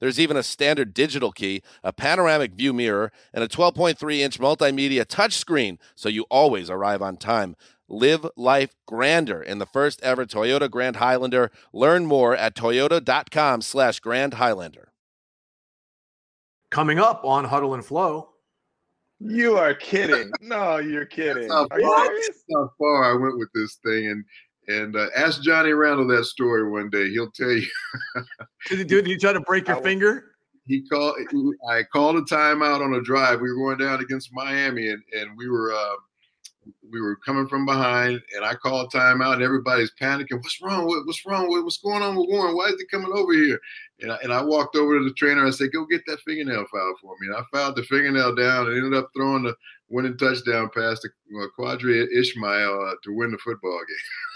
There's even a standard digital key, a panoramic view mirror, and a 12.3 inch multimedia touchscreen so you always arrive on time. Live life grander in the first ever Toyota Grand Highlander. Learn more at toyota.com slash Grand Highlander. Coming up on Huddle and Flow. You are kidding. No, you're kidding. That's how, Are you serious? that's how far I went with this thing. And and uh, ask Johnny Randle that story one day. He'll tell you. Did he you, did you try to break your I- finger? he called. I called a timeout on a drive. We were going down against Miami, and and we were. Uh, we were coming from behind, and I called timeout, and everybody's panicking. What's wrong? What, what's wrong? What, what's going on with Warren? Why is he coming over here? And I, and I walked over to the trainer. I said, "Go get that fingernail file for me." And I filed the fingernail down, and ended up throwing the winning touchdown pass to uh, Qadry Ismail uh, to win the football game.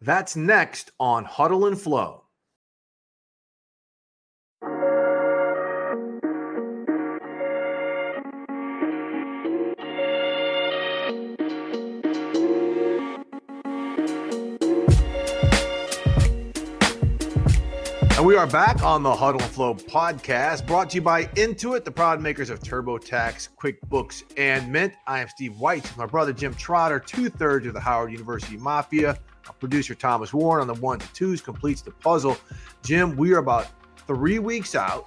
That's next on Huddle and Flow. And we are back on the Huddle and Flow podcast, brought to you by Intuit, the proud makers of TurboTax, QuickBooks, and Mint. I am Steve Wyche, my brother Jim Trotter, two thirds of the Howard University Mafia. Our producer Thomas Warren on the one to twos completes the puzzle. Jim, we are about three weeks out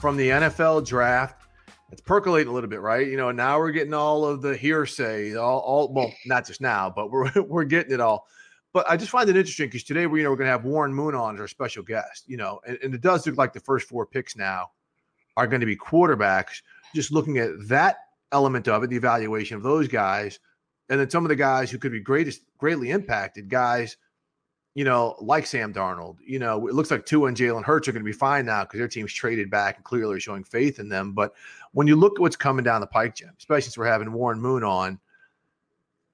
from the NFL draft. It's percolating a little bit, right? You know, now we're getting all of the hearsay, all, all well, not just now, but we're we're getting it all. But I just find it interesting because today we you know we're going to have Warren Moon on as our special guest. You know, and, and it does look like the first four picks now are going to be quarterbacks. Just looking at that element of it, the evaluation of those guys, and then some of the guys who could be greatest greatly impacted guys. You know, like Sam Darnold. You know, it looks like Tua and Jalen Hurts are going to be fine now because their team's traded back and clearly showing faith in them. But when you look at what's coming down the pike, Jim, especially since we're having Warren Moon on,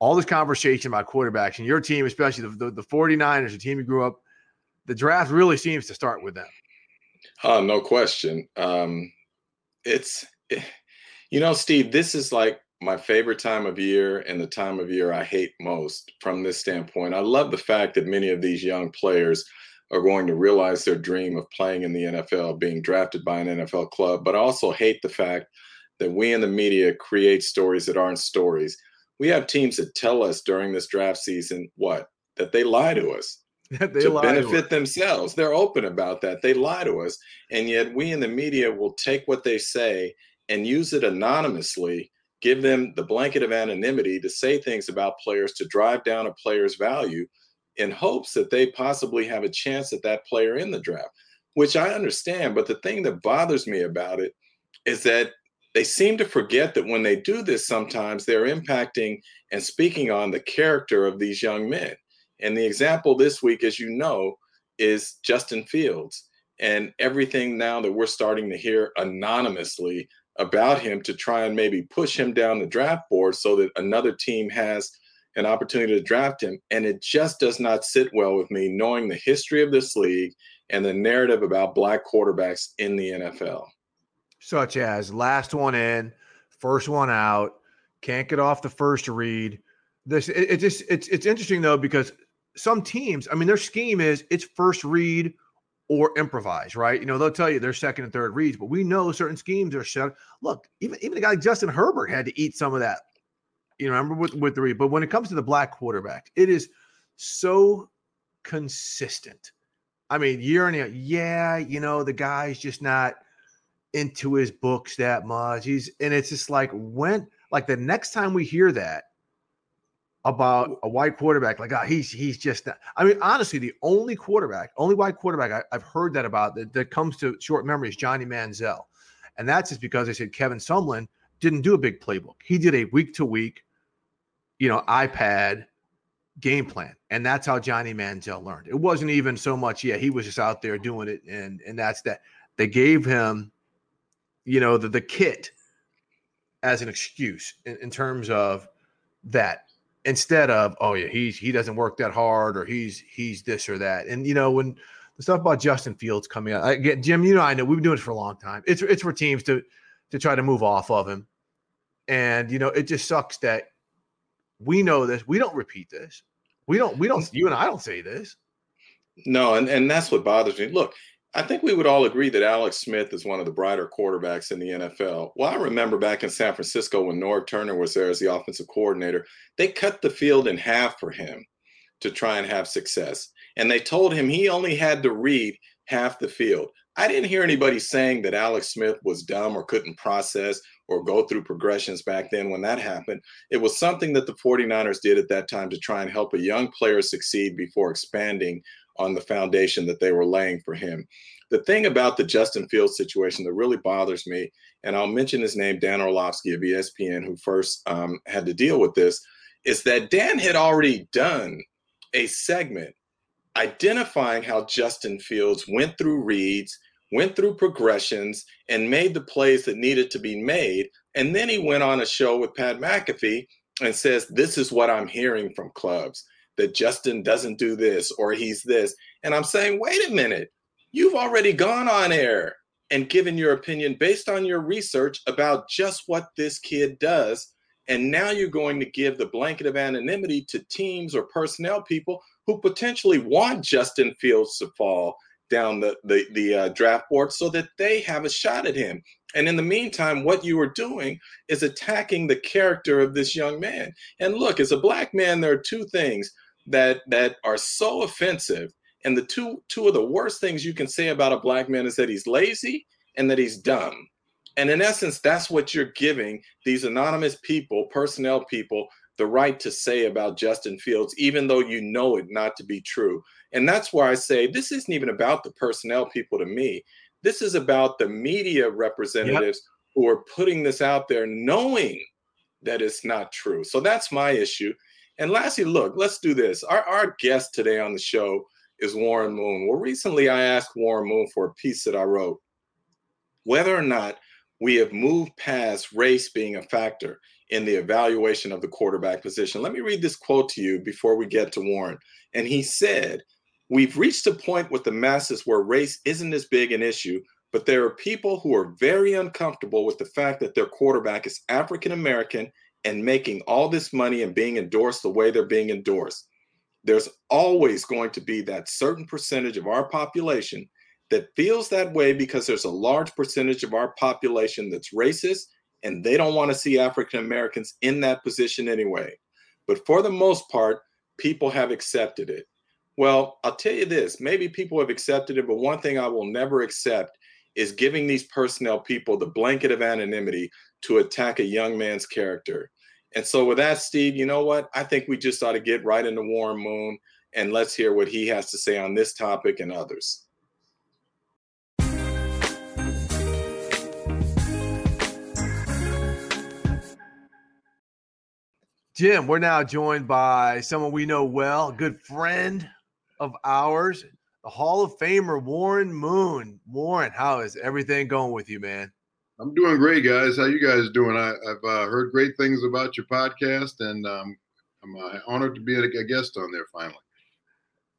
all this conversation about quarterbacks and your team, especially the, the, the 49ers, the team you grew up, the draft really seems to start with them. Uh, no question. Um, it's, eh, you know, Steve, this is like my favorite time of year and the time of year I hate most from this standpoint. I love the fact that many of these young players are going to realize their dream of playing in the NFL, being drafted by an NFL club, but I also hate the fact that we in the media create stories that aren't stories. We have teams that tell us during this draft season what? That they lie to us they to lie to benefit us. themselves. They're open about that. They lie to us. And yet we in the media will take what they say and use it anonymously, give them the blanket of anonymity to say things about players to drive down a player's value in hopes that they possibly have a chance at that player in the draft, which I understand. But the thing that bothers me about it is that they seem to forget that when they do this, sometimes they're impacting and speaking on the character of these young men. And the example this week, as you know, is Justin Fields and everything now that we're starting to hear anonymously about him to try and maybe push him down the draft board so that another team has an opportunity to draft him. And it just does not sit well with me knowing the history of this league and the narrative about black quarterbacks in the NFL. Such as last one in, first one out, can't get off the first read. this it, it just it's it's interesting though because some teams, I mean, their scheme is it's first read or improvise, right? You know, they'll tell you their second and third reads, but we know certain schemes are set. Look, even even a guy like Justin Herbert had to eat some of that. You remember with with the read, but when it comes to the black quarterback, it is so consistent. I mean, year in year, yeah, you know, the guy's just not into his books that much. He's and it's just like when like the next time we hear that about a white quarterback, like oh, he's he's just not. I mean, honestly, the only quarterback, only white quarterback I, have heard that about that, that comes to short memory is Johnny Manziel. And that's just because I said Kevin Sumlin didn't do a big playbook. He did a week to week, you know, iPad game plan. And that's how Johnny Manziel learned. It wasn't even so much, yeah, he was just out there doing it. And and that's that. They gave him you know, the, the kit as an excuse in, in terms of that instead of, oh yeah, he's he doesn't work that hard or he's he's this or that. And you know, when the stuff about Justin Fields coming out, get Jim, you know, I know we've been doing it for a long time. It's it's for teams to to try to move off of him. And you know, it just sucks that we know this. We don't repeat this. We don't, we don't, you and I don't say this. No, and, and that's what bothers me. Look, I think we would all agree that Alex Smith is one of the brighter quarterbacks in the NFL. Well, I remember back in San Francisco when Norv Turner was there as the offensive coordinator, they cut the field in half for him to try and have success. And they told him he only had to read half the field. I didn't hear anybody saying that Alex Smith was dumb or couldn't process or go through progressions back then when that happened. It was something that the 49ers did at that time to try and help a young player succeed before expanding on the foundation that they were laying for him. The thing about the Justin Fields situation that really bothers me, and I'll mention his name, Dan Orlovsky of ESPN, who first um, had to deal with this, is that Dan had already done a segment identifying how Justin Fields went through reads, went through progressions, and made the plays that needed to be made. And then he went on a show with Pat McAfee and says, This is what I'm hearing from clubs that Justin doesn't do this or he's this. And I'm saying, wait a minute, you've already gone on air and given your opinion based on your research about just what this kid does. And now you're going to give the blanket of anonymity to teams or personnel people who potentially want Justin Fields to fall down the, the, the uh, draft board so that they have a shot at him. And in the meantime, what you are doing is attacking the character of this young man. And look, as a black man, there are two things that that are so offensive. And the two two of the worst things you can say about a black man is that he's lazy and that he's dumb. And in essence, that's what you're giving these anonymous people, personnel people, the right to say about Justin Fields, even though you know it not to be true. And that's why I say this isn't even about the personnel people to me. This is about the media representatives yep. who are putting this out there knowing that it's not true. So that's my issue. And lastly, look, let's do this. Our, our guest today on the show is Warren Moon. Well, recently I asked Warren Moon for a piece that I wrote whether or not we have moved past race being a factor in the evaluation of the quarterback position. Let me read this quote to you before we get to Warren. And he said, We've reached a point with the masses where race isn't as big an issue, but there are people who are very uncomfortable with the fact that their quarterback is African American and making all this money and being endorsed the way they're being endorsed, there's always going to be that certain percentage of our population that feels that way because there's a large percentage of our population that's racist and they don't want to see African Americans in that position anyway. But for the most part, people have accepted it. Well, I'll tell you this maybe people have accepted it, but one thing I will never accept is giving these personnel people the blanket of anonymity to attack a young man's character. And so, with that, Steve, you know what? I think we just ought to get right into Warren Moon and let's hear what he has to say on this topic and others. Jim, we're now joined by someone we know well, a good friend of ours, the Hall of Famer Warren Moon. Warren, how is everything going with you, man? I'm doing great, guys. How you guys doing? I, have uh, heard great things about your podcast, and um, I'm uh, honored to be a, guest on there finally.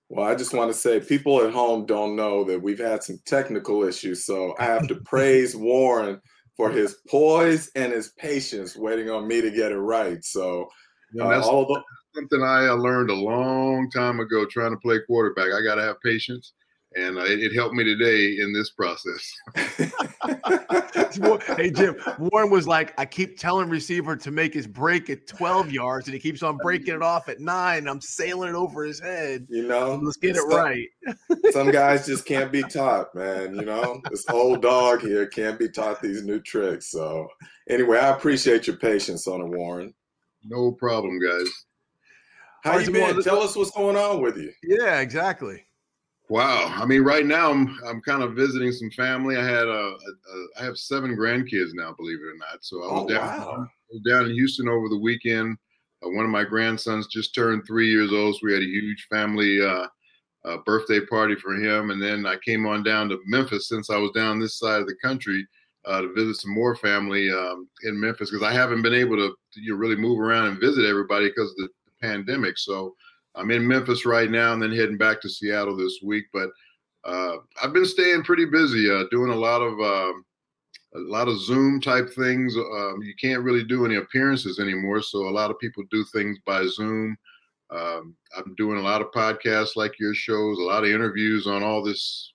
Well, I just want to say people at home don't know that we've had some technical issues, so I have to praise Warren for his poise and his patience waiting on me to get it right. So uh, that's all the- something I learned a long time ago trying to play quarterback. I got to have patience and uh, it, it, helped me today in this process. hey Jim, Warren was like, I keep telling receiver to make his break at 12 yards, and he keeps on breaking it off at nine. I'm sailing it over his head. You know, let's get it right. some guys just can't be taught, man. You know, this old dog here can't be taught these new tricks. So anyway, I appreciate your patience on it, Warren. No problem, guys. How you been? Tell us what's going on with you. Yeah, exactly. Wow. I mean, right now I'm I'm kind of visiting some family. I had a, a, a I have seven grandkids now, believe it or not. So I was oh, down wow. I was down in Houston over the weekend. Uh, one of my grandsons just turned three years old, so we had a huge family uh, uh, birthday party for him. And then I came on down to Memphis since I was down this side of the country uh, to visit some more family um, in Memphis because I haven't been able to you know, really move around and visit everybody because of the, the pandemic. So I'm in Memphis right now and then heading back to Seattle this week. But uh, I've been staying pretty busy, uh, doing a lot of um, a lot of Zoom type things. Um, you can't really do any appearances anymore, so a lot of people do things by Zoom. Um, I'm doing a lot of podcasts like your shows, a lot of interviews on all this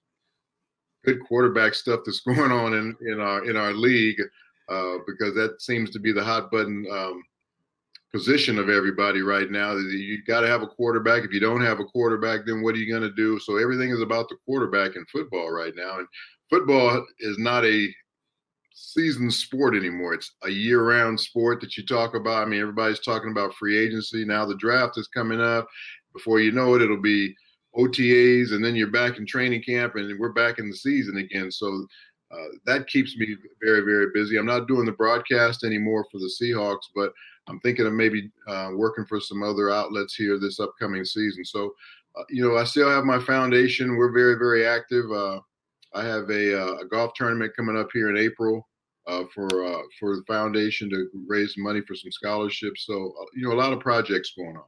good quarterback stuff that's going on in in our in our league uh, because that seems to be the hot button um, position of everybody right now. You got to have a quarterback. If you don't have a quarterback, then what are you going to do? So everything is about the quarterback in football right now. And football is not a season sport anymore. It's a year-round sport that you talk about. I mean, everybody's talking about free agency. Now the draft is coming up. Before you know it, it'll be OTAs, and then you're back in training camp, and we're back in the season again. So uh, that keeps me very, very busy. I'm not doing the broadcast anymore for the Seahawks, but I'm thinking of maybe uh, working for some other outlets here this upcoming season. So, uh, you know, I still have my foundation. We're very, very active. Uh, I have a, uh, a, golf tournament coming up here in April uh, for uh, for the foundation to raise money for some scholarships. So, you know, a lot of projects going on.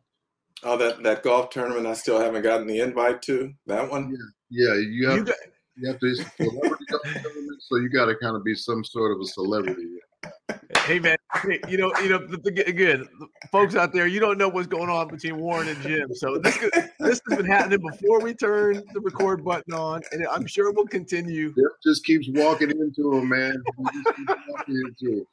Oh, that that golf tournament I still haven't gotten the invite to that one. Yeah, yeah you have. You, got, you have to so you got to kind of be some sort of a celebrity. Hey man, you know, you know, again, folks out there, you don't know what's going on between Warren and Jim. So this this has been happening before we turn the record button on, and I'm sure we'll continue. Jim just keeps walking into him, man. Into him.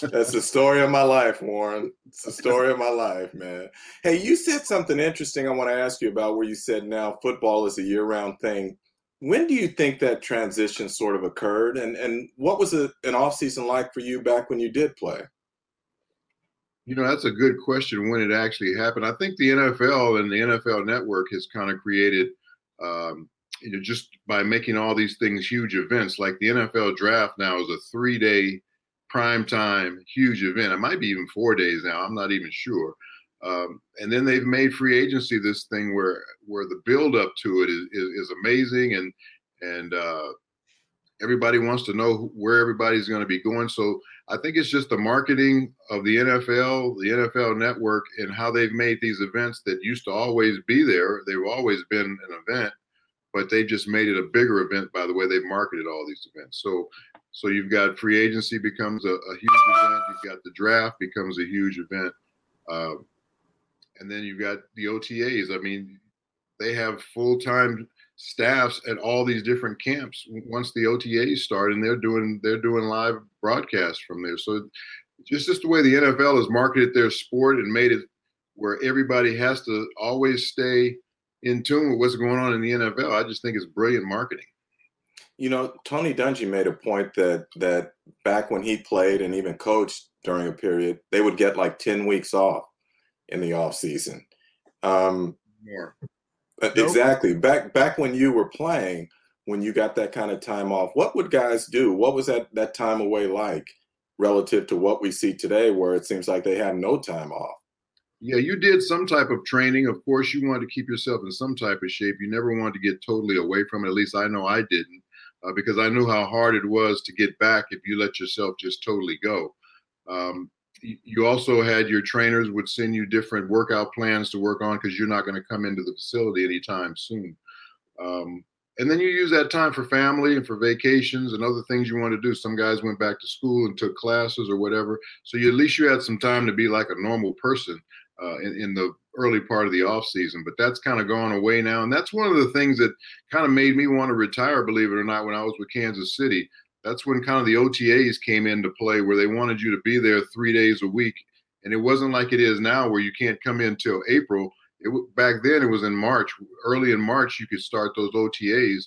That's the story of my life, Warren. It's the story of my life, man. Hey, you said something interesting. I want to ask you about where you said now football is a year-round thing when do you think that transition sort of occurred? And and what was a, an off season like for you back when you did play? You know that's a good question when it actually happened. I think the nfl and the nfl network has kind of created um, you know just by making all these things huge events like the nfl draft now is a three day prime time huge event. It might be even four days now i'm not even sure um, and then they've made free agency this thing where where the build up to it is, is, is amazing and and uh, everybody wants to know where everybody's going to be going. So I think it's just the marketing of the NFL, the NFL network, and how they've made these events that used to always be there. They've always been an event, but they just made it a bigger event by the way they've marketed all these events. So so you've got free agency becomes a, a huge event. You've got the draft becomes a huge event. Uh, and then you've got the OTAs. I mean, they have full time staffs at all these different camps once the OTAs start, and they're doing they're doing live broadcasts from there. So just just the way the NFL has marketed their sport and made it where everybody has to always stay in tune with what's going on in the NFL. I just think it's brilliant marketing. You know, Tony Dungy made a point that that back when he played and even coached during a period, they would get like 10 weeks off in the off season. Um, More. Uh, nope. Exactly. Back back when you were playing, when you got that kind of time off, what would guys do? What was that that time away like relative to what we see today, where it seems like they have no time off? Yeah, you did some type of training. Of course, you wanted to keep yourself in some type of shape. You never wanted to get totally away from it. At least I know I didn't, uh, because I knew how hard it was to get back if you let yourself just totally go. Um, you also had your trainers would send you different workout plans to work on because you're not going to come into the facility anytime soon. Um, and then you use that time for family and for vacations and other things you want to do. Some guys went back to school and took classes or whatever. So you at least you had some time to be like a normal person uh, in, in, the early part of the off season. But that's kind of gone away now, and that's one of the things that kind of made me want to retire. Believe it or not, when I was with Kansas City, that's when kind of the OTAs came into play, where they wanted you to be there three days a week, and it wasn't like it is now, where you can't come in till April. It, back then it was in March, early in March, you could start those OTAs.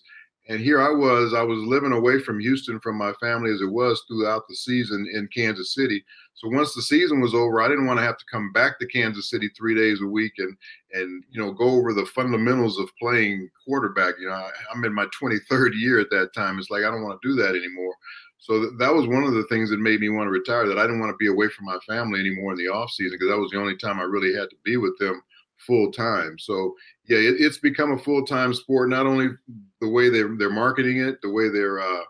And here I was, I was living away from Houston from my family as it was throughout the season in Kansas City. So once the season was over, I didn't want to have to come back to Kansas City three days a week and and you know go over the fundamentals of playing quarterback. You know, I, am in my 23rd year at that time. It's like I don't want to do that anymore. So th- that was one of the things that made me want to retire. That I didn't want to be away from my family anymore in the off season because that was the only time I really had to be with them full time. So yeah, it, it's become a full time sport. Not only the way they're they're marketing it, the way they're uh,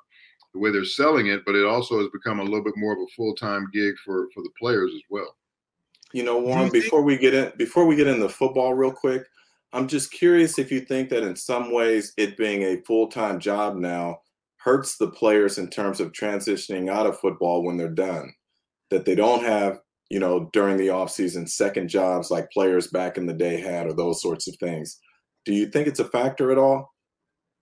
the way they're selling it, but it also has become a little bit more of a full time gig for for the players as well. You know, Warren. You before we get in, before we get into football, real quick, I'm just curious if you think that in some ways it being a full time job now hurts the players in terms of transitioning out of football when they're done. That they don't have you know, during the offseason, second jobs like players back in the day had, or those sorts of things. Do you think it's a factor at all?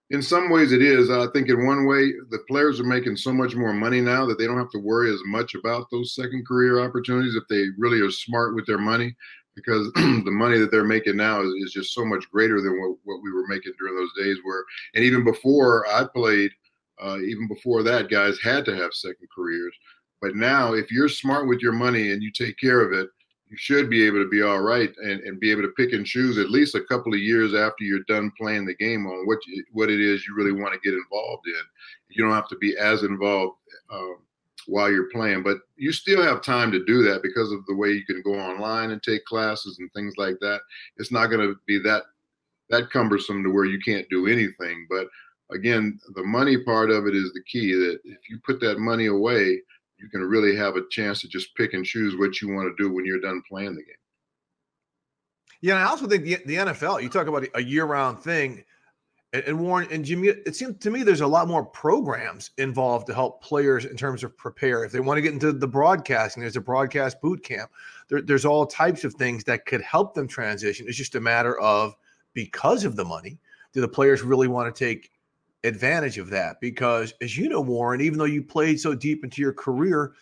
In some ways, it is. I think in one way, the players are making so much more money now that they don't have to worry as much about those second career opportunities if they really are smart with their money, because the money that they're making now is, is just so much greater than what, what we were making during those days. Where, and even before I played, uh, even before that, guys had to have second careers. But now, if you're smart with your money and you take care of it, you should be able to be all right and, and be able to pick and choose at least a couple of years after you're done playing the game on what you, what it is you really want to get involved in. You don't have to be as involved um, while you're playing, but you still have time to do that because of the way you can go online and take classes and things like that. It's not going to be that that cumbersome to where you can't do anything. But again, the money part of it is the key. That if you put that money away you can really have a chance to just pick and choose what you want to do when you're done playing the game. Yeah, I also think the, the NFL, you talk about a year round thing, and, and, Warren and Jimmy, it seems to me there's a lot more programs involved to help players in terms of prepare. If they want to get into the broadcasting, there's a broadcast boot camp. There, there's all types of things that could help them transition. It's just a matter of because of the money, do the players really want to take advantage of that because, as you know, Warren, even though you played so deep into your career,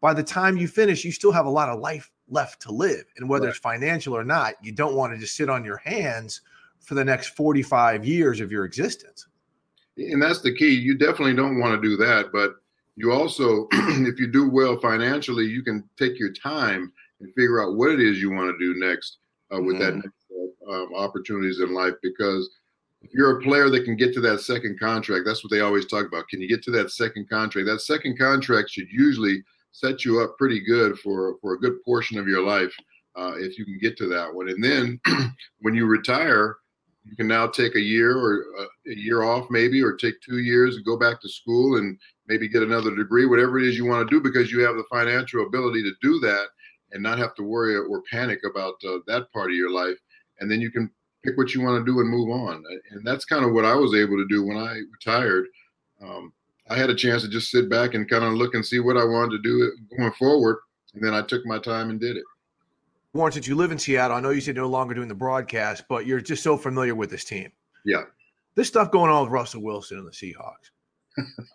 by the time you finish, you still have a lot of life left to live. And whether right. it's financial or not, you don't want to just sit on your hands for the next 45 years of your existence. And that's the key. You definitely don't want to do that. But you also, if you do well financially, you can take your time and figure out what it is you want to do next uh, with mm-hmm. that next uh, um, opportunities in life because if you're a player that can get to that second contract, that's what they always talk about. Can you get to that second contract? That second contract should usually set you up pretty good for for a good portion of your life uh, if you can get to that one. And then when you retire, you can now take a year or uh, a year off, maybe, or take two years and go back to school and maybe get another degree, whatever it is you want to do, because you have the financial ability to do that and not have to worry or panic about uh, that part of your life. And then you can pick what you want to do and move on. And that's kind of what I was able to do when I retired. Um, I had a chance to just sit back and kind of look and see what I wanted to do going forward. And then I took my time and did it. Warren, since you live in Seattle, I know you said no longer doing the broadcast, but you're just so familiar with this team. Yeah. This stuff going on with Russell Wilson and the Seahawks.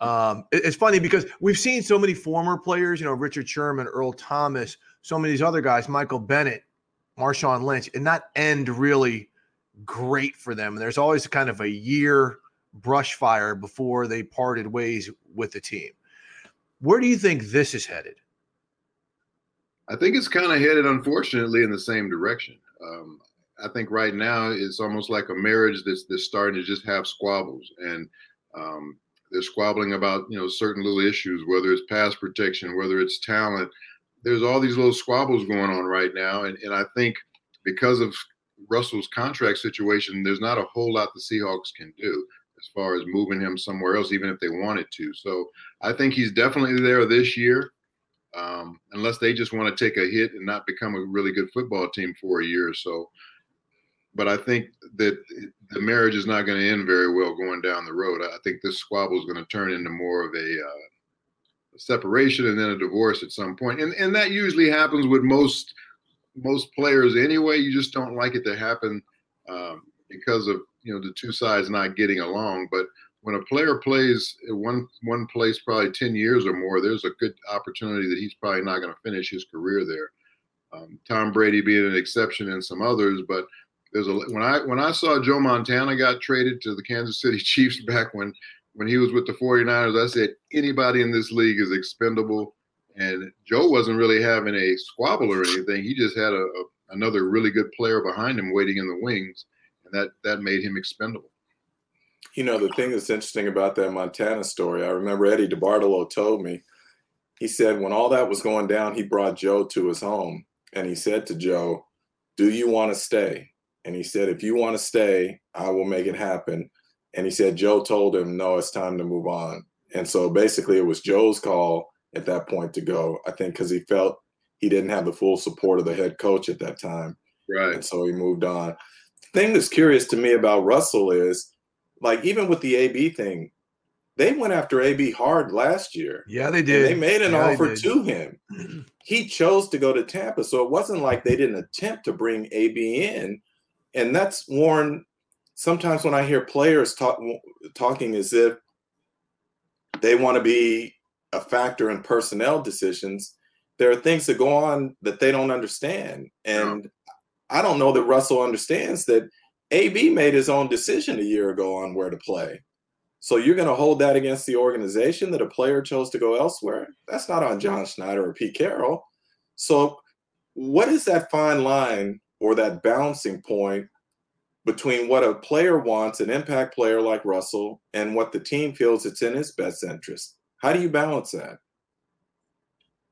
um, it's funny because we've seen so many former players, you know, Richard Sherman, Earl Thomas, so many of these other guys, Michael Bennett, Marshawn Lynch, and not end really great for them. And there's always kind of a year brush fire before they parted ways with the team. Where do you think this is headed? I think it's kind of headed, unfortunately, in the same direction. Um, I think right now it's almost like a marriage that's, that's starting to just have squabbles, and um, they're squabbling about you know certain little issues, whether it's pass protection, whether it's talent. There's all these little squabbles going on right now, and, and I think because of Russell's contract situation, there's not a whole lot the Seahawks can do as far as moving him somewhere else, even if they wanted to. So I think he's definitely there this year, um, unless they just want to take a hit and not become a really good football team for a year or so. but I think that the marriage is not going to end very well going down the road. I think this squabble is going to turn into more of a, uh, a separation and then a divorce at some point, and and that usually happens with most most players anyway. You just don't like it to happen um, because of you know the two sides not getting along, but when a player plays one one place probably 10 years or more there's a good opportunity that he's probably not going to finish his career there um, tom brady being an exception and some others but there's a when i when i saw joe montana got traded to the kansas city chiefs back when when he was with the 49ers i said anybody in this league is expendable and joe wasn't really having a squabble or anything he just had a, a another really good player behind him waiting in the wings and that that made him expendable you know, the thing that's interesting about that Montana story, I remember Eddie DeBartolo told me, he said when all that was going down, he brought Joe to his home and he said to Joe, Do you want to stay? And he said, If you want to stay, I will make it happen. And he said, Joe told him, No, it's time to move on. And so basically, it was Joe's call at that point to go, I think, because he felt he didn't have the full support of the head coach at that time. Right. And so he moved on. The thing that's curious to me about Russell is, like even with the AB thing, they went after AB hard last year. Yeah, they did. They made an yeah, offer to him. He chose to go to Tampa, so it wasn't like they didn't attempt to bring AB in. And that's Warren. Sometimes when I hear players talk talking as if they want to be a factor in personnel decisions, there are things that go on that they don't understand. And I don't know that Russell understands that AB made his own decision a year ago on where to play. So you're going to hold that against the organization that a player chose to go elsewhere? That's not on John Schneider or Pete Carroll. So what is that fine line or that balancing point between what a player wants, an impact player like Russell, and what the team feels it's in his best interest? How do you balance that?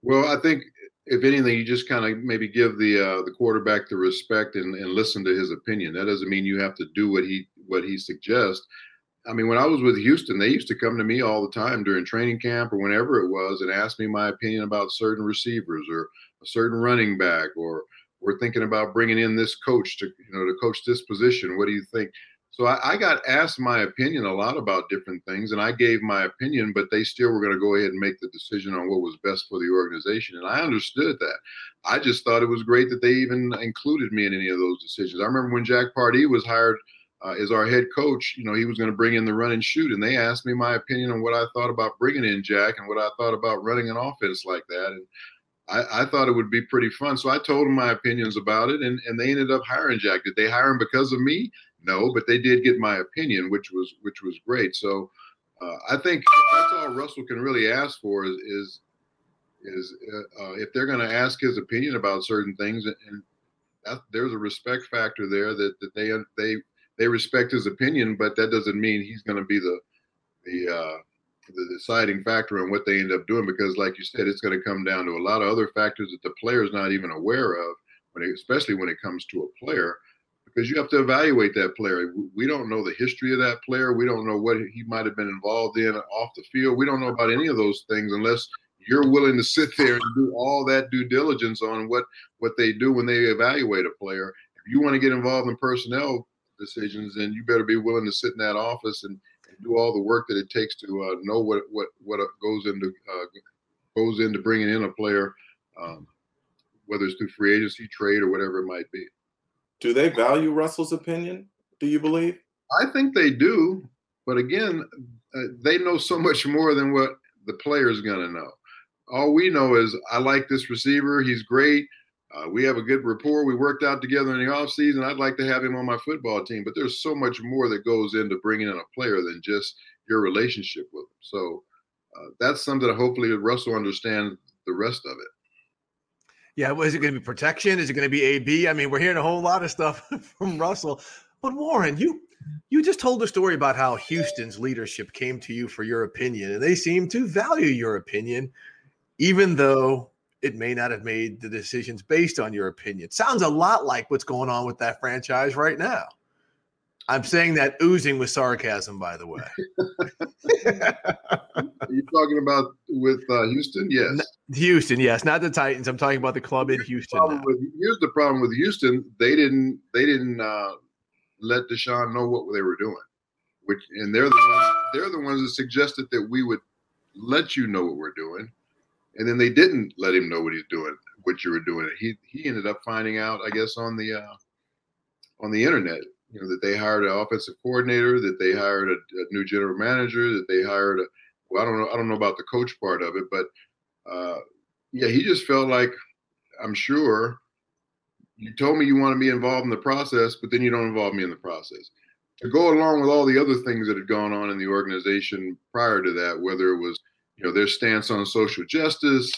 Well, I think if anything, you just kind of maybe give the uh, the quarterback the respect and, and listen to his opinion. That doesn't mean you have to do what he what he suggests. I mean, when I was with Houston, they used to come to me all the time during training camp or whenever it was and ask me my opinion about certain receivers or a certain running back or we're thinking about bringing in this coach to you know to coach this position. What do you think? So I, I, got asked my opinion a lot about different things, and I gave my opinion, but they still were going to go ahead and make the decision on what was best for the organization. And I understood that. I just thought it was great that they even included me in any of those decisions. I remember when Jack Pardee was hired uh, as our head coach, you know, he was going to bring in the run and shoot, and they asked me my opinion on what I thought about bringing in Jack and what I thought about running an offense like that. And I, I, thought it would be pretty fun. So I told them my opinions about it, and, and they ended up hiring Jack. Did they hire him because of me? No, but they did get my opinion, which was which was great. So uh, I think that's all Russell can really ask for is is, is uh, uh if they're going to ask his opinion about certain things, and that, there's a respect factor there that, that they they they respect his opinion, but that doesn't mean he's going to be the the uh, the deciding factor in what they end up doing because, like you said, it's going to come down to a lot of other factors that the player is not even aware of, when it, especially when it comes to a player because you have to evaluate that player. We don't know the history of that player. We don't know what he might have been involved in off the field. We don't know about any of those things unless you're willing to sit there and do all that due diligence on what what they do when they evaluate a player. If you want to get involved in personnel decisions, then you better be willing to sit in that office and, and do all the work that it takes to uh, know what what what goes into uh, goes into bringing in a player, um, whether it's through free agency, trade, or whatever it might be. Do they value Russell's opinion? Do you believe? I think they do, but again, uh, they know so much more than what the player is going to know. All we know is I like this receiver. He's great. Uh, we have a good rapport. We worked out together in the offseason. I'd like to have him on my football team, but there's so much more that goes into bringing in a player than just your relationship with him. So uh, that's something that hopefully Russell understands the rest of it. Yeah, is it going to be protection? Is it going to be AB? I mean, we're hearing a whole lot of stuff from Russell. But Warren, you you just told a story about how Houston's leadership came to you for your opinion, and they seem to value your opinion, even though it may not have made the decisions based on your opinion. Sounds a lot like what's going on with that franchise right now. I'm saying that oozing with sarcasm, by the way. Are you talking about with uh, Houston? Yes. Houston, yes, not the Titans. I'm talking about the club in Houston. The with, here's the problem with Houston: they didn't they didn't uh, let Deshaun know what they were doing. Which and they're the ones they're the ones that suggested that we would let you know what we're doing, and then they didn't let him know what he's doing, what you were doing. He he ended up finding out, I guess, on the uh, on the internet, you know, that they hired an offensive coordinator, that they hired a, a new general manager, that they hired a well, I don't know, I don't know about the coach part of it, but uh, yeah, he just felt like I'm sure you told me you want to be involved in the process, but then you don't involve me in the process. To go along with all the other things that had gone on in the organization prior to that, whether it was you know their stance on social justice,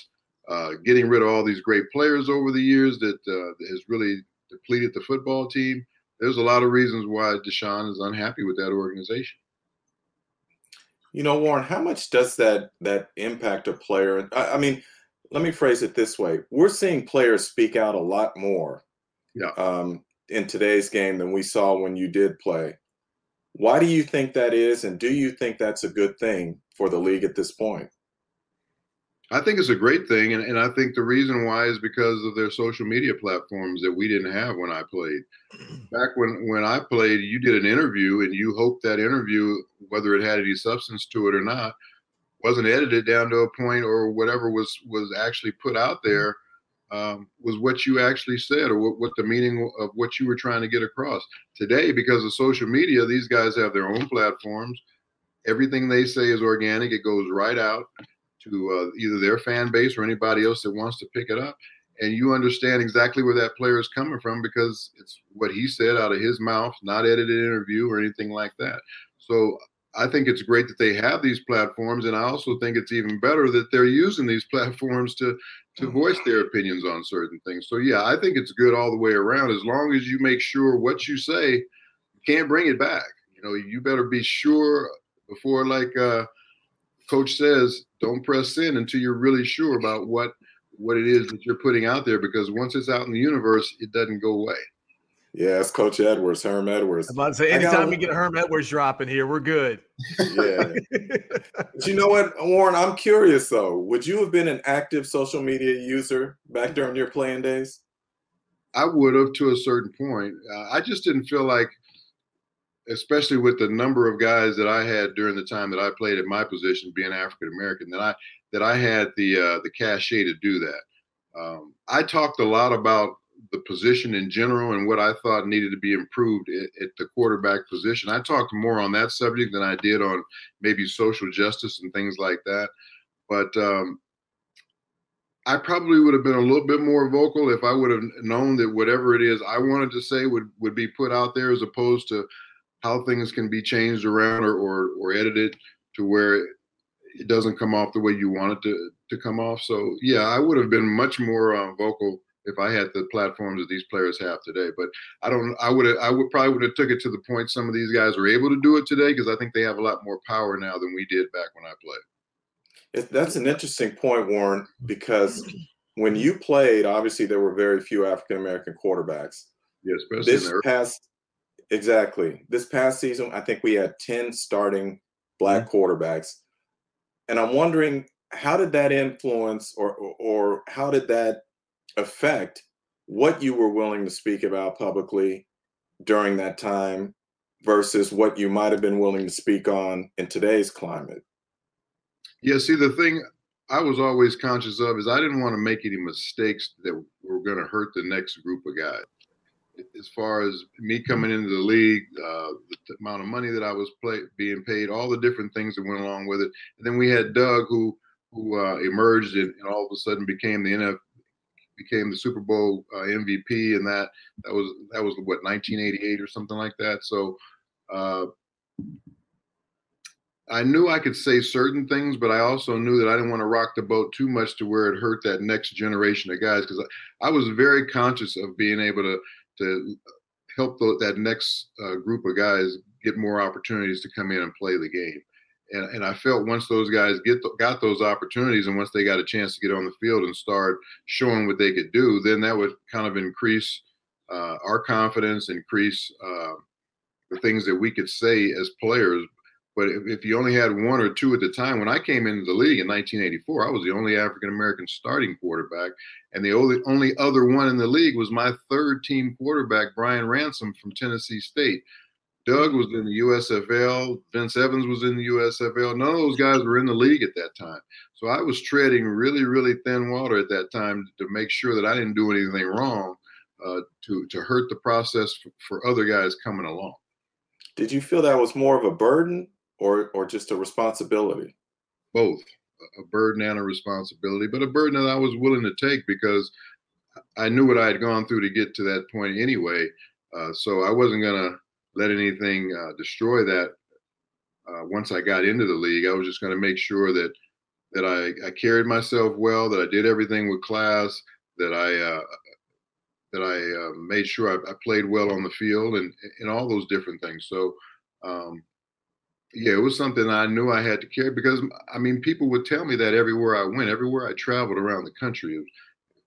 uh, getting rid of all these great players over the years that, uh, has really depleted the football team. There's a lot of reasons why Deshaun is unhappy with that organization. You know, Warren, how much does that that impact a player? I, I mean, let me phrase it this way: We're seeing players speak out a lot more yeah. um, in today's game than we saw when you did play. Why do you think that is, and do you think that's a good thing for the league at this point? I think it's a great thing, and, and I think the reason why is because of their social media platforms that we didn't have when I played. Back when when I played, you did an interview, and you hoped that interview, whether it had any substance to it or not, wasn't edited down to a point or whatever was was actually put out there um, was what you actually said or what, what the meaning of what you were trying to get across. Today, because of social media, these guys have their own platforms. Everything they say is organic. It goes right out to uh, either their fan base or anybody else that wants to pick it up. And you understand exactly where that player is coming from because it's what he said out of his mouth, not edited interview or anything like that. So I think it's great that they have these platforms, and I also think it's even better that they're using these platforms to to voice their opinions on certain things. So yeah, I think it's good all the way around as long as you make sure what you say can't bring it back. You know, you better be sure before like uh coach says, don't press in until you're really sure about what what it is that you're putting out there because once it's out in the universe, it doesn't go away. Yeah, it's Coach Edwards, Herm Edwards. I'm about to say, anytime we get Herm Edwards dropping here, we're good. Yeah. but you know what, Warren? I'm curious though. Would you have been an active social media user back during your playing days? I would have to a certain point. Uh, I just didn't feel like, especially with the number of guys that I had during the time that I played at my position, being African American, that I that I had the uh, the cachet to do that. Um, I talked a lot about the position in general and what I thought needed to be improved at, at, the quarterback position. I talked more on that subject than I did on maybe social justice and things like that. But um, I probably would have been a little bit more vocal if I would have known that whatever it is I wanted to say would would be put out there as opposed to how things can be changed around or or, or edited to where it doesn't come off the way you want it to to come off. So yeah, I would have been much more uh, vocal if I had the platforms that these players have today. But I don't. I would. I would probably would have took it to the point some of these guys are able to do it today because I think they have a lot more power now than we did back when I played. That's an interesting point, Warren, because when you played, obviously there were very few African American quarterbacks. Especially this past exactly this past season, I think we had ten starting black mm-hmm. quarterbacks, and I'm wondering how did that influence or, or, or how did that affect what you were willing to speak about publicly during that time versus what you might have been willing to speak on in today's climate? Yeah, see, the thing I was always conscious of is I didn't want to make any mistakes that were going to hurt the next group of guys. As far as me coming into the league, uh, the amount of money that I was play, being paid, all the different things that went along with it, and then we had Doug who who uh, emerged and, and, all of a sudden became the NF, became the Super Bowl uh, MVP, and that that was that was what 1988 or something like that. So uh, I knew I could say certain things, but I also knew that I didn't want to rock the boat too much to where it hurt that next generation of guys because I, I, was very conscious of being able to to help the, that next uh, group of guys get more opportunities to come in and play the game and, and I felt once those guys get got those opportunities, and once they got a chance to get on the field and start showing what they could do, then that would kind of increase uh, our confidence, increase uh, the things that we could say as players. But if, if, you only had one or two at the time, when I came into the league in 1984, I was the only African American starting quarterback, and the only only other one in the league was my third team quarterback, Brian Ransom from Tennessee State. Doug was in the USFL. Vince Evans was in the USFL. None of those guys were in the league at that time. So I was treading really, really thin water at that time to make sure that I didn't do anything wrong uh, to to hurt the process for, for other guys coming along. Did you feel that was more of a burden or or just a responsibility? Both, a burden and a responsibility, but a burden that I was willing to take because I knew what I had gone through to get to that point anyway. Uh, so I wasn't gonna let anything uh, destroy that. Uh, once I got into the league, I was just going to make sure that that I, I, carried myself well, that I did everything with class, that I uh, that I uh, made sure I, I, played well on the field, and and all those different things. So, um, yeah, it was something I knew I had to carry because I mean, people would tell me that everywhere I went, everywhere I traveled around the country.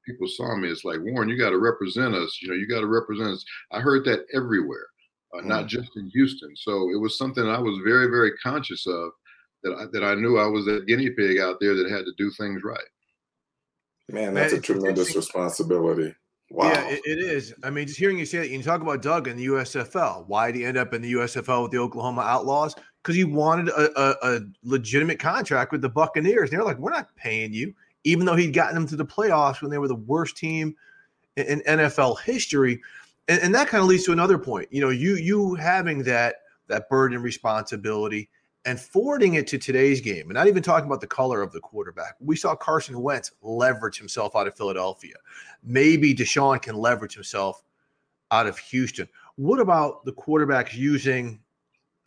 People saw me. It's like Warren, you got to represent us. You know, you got to represent us. I heard that everywhere uh, not mm. just in Houston. So it was something I was very, very conscious of that I, that I knew I was a guinea pig out there that had to do things right. Man, that's Man, a tremendous responsibility. Wow. Yeah, it, it is. I mean, just hearing you say that, you talk about Doug in the USFL. Why did he end up in the USFL with the Oklahoma Outlaws? Because he wanted a, a, a, legitimate contract with the Buccaneers. They're like, we're not paying you, even though he'd gotten them to the playoffs when they were the worst team in, in NFL history and, and that kind of leads to another point. You know, you you having that that burden responsibility and forwarding it to today's game, and not even talking about the color of the quarterback. We saw Carson Wentz leverage himself out of Philadelphia. Maybe Deshaun can leverage himself out of Houston. What about the quarterbacks using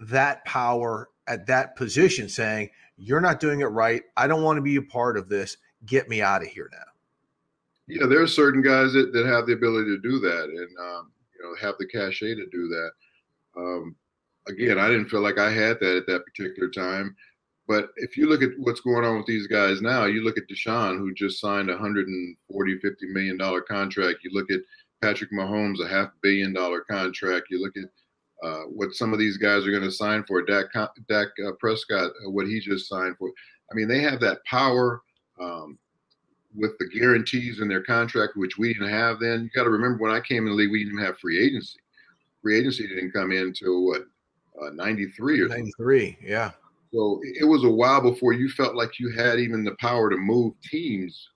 that power at that position, saying, You're not doing it right. I don't want to be a part of this. Get me out of here now. Yeah, there are certain guys that, that have the ability to do that and um, you know have the cachet to do that. Um, again, I didn't feel like I had that at that particular time. But if you look at what's going on with these guys now, you look at Deshaun, who just signed a 140, 50 million dollar contract. You look at Patrick Mahomes, a half billion dollar contract. You look at uh, what some of these guys are going to sign for. Dak, Dak uh, Prescott, uh, what he just signed for. I mean, they have that power. Um, with the guarantees in their contract, which we didn't have then. You got to remember when I came in the league, we didn't have free agency. Free agency didn't come in until what, uh, 93 or 93, yeah. So it was a while before you felt like you had even the power to move teams,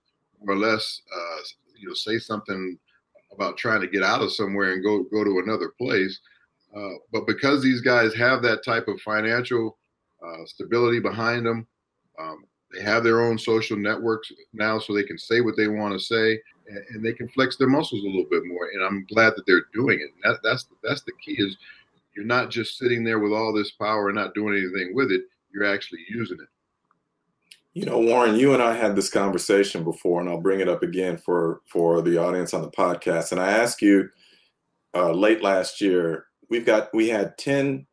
or less, uh, you know, say something about trying to get out of somewhere and go go to another place. Uh, but because these guys have that type of financial uh, stability behind them, um, they have their own social networks now, so they can say what they want to say, and, and, they can flex their muscles a little bit more. And I'm glad that they're doing it. That, that's that's the key. Is you're not just sitting there with all this power and not doing anything with it. You're actually using it. You know, Warren, you and I had this conversation before, and I'll bring it up again for for the audience on the podcast. And I asked you uh, late last year. We've got we had ten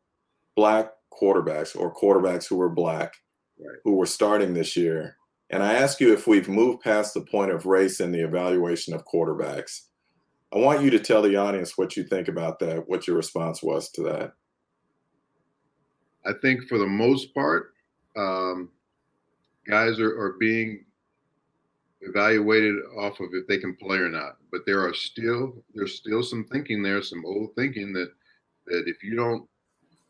black quarterbacks or quarterbacks who were black right. who were starting this year. And I ask you if we've moved past the point of race in the evaluation of quarterbacks. I want you to tell the audience what you think about that, what your response was to that. I think for the most part, um, guys are, are being evaluated off of if they can play or not. But there are still there's still some thinking there, some old thinking that that if you don't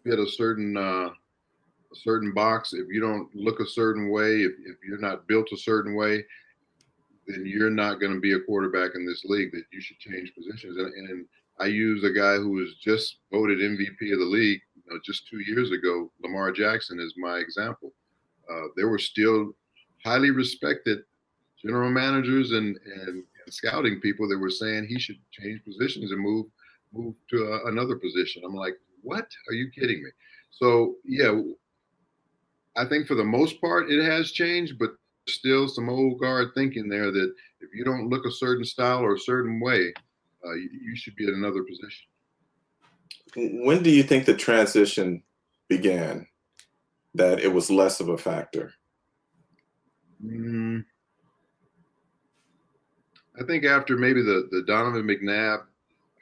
fit a certain uh, a certain box, if you don't look a certain way, if, if you're not built a certain way, then you're not going to be a quarterback in this league. That you should change positions. And, and I use a guy who was just voted MVP of the league you know, just two years ago. Lamar Jackson is my example. Uh, there were still highly respected general managers and, and, and, scouting people that were saying he should change positions and move move to a, another position. I'm like, what? Are you kidding me? So yeah, I think for the most part it has changed, but still some old guard thinking there that if you don't look a certain style or a certain way, uh, you, you, should be in another position. When do you think the transition began? That it was less of a factor. Mm, I think after maybe the the Donovan McNabb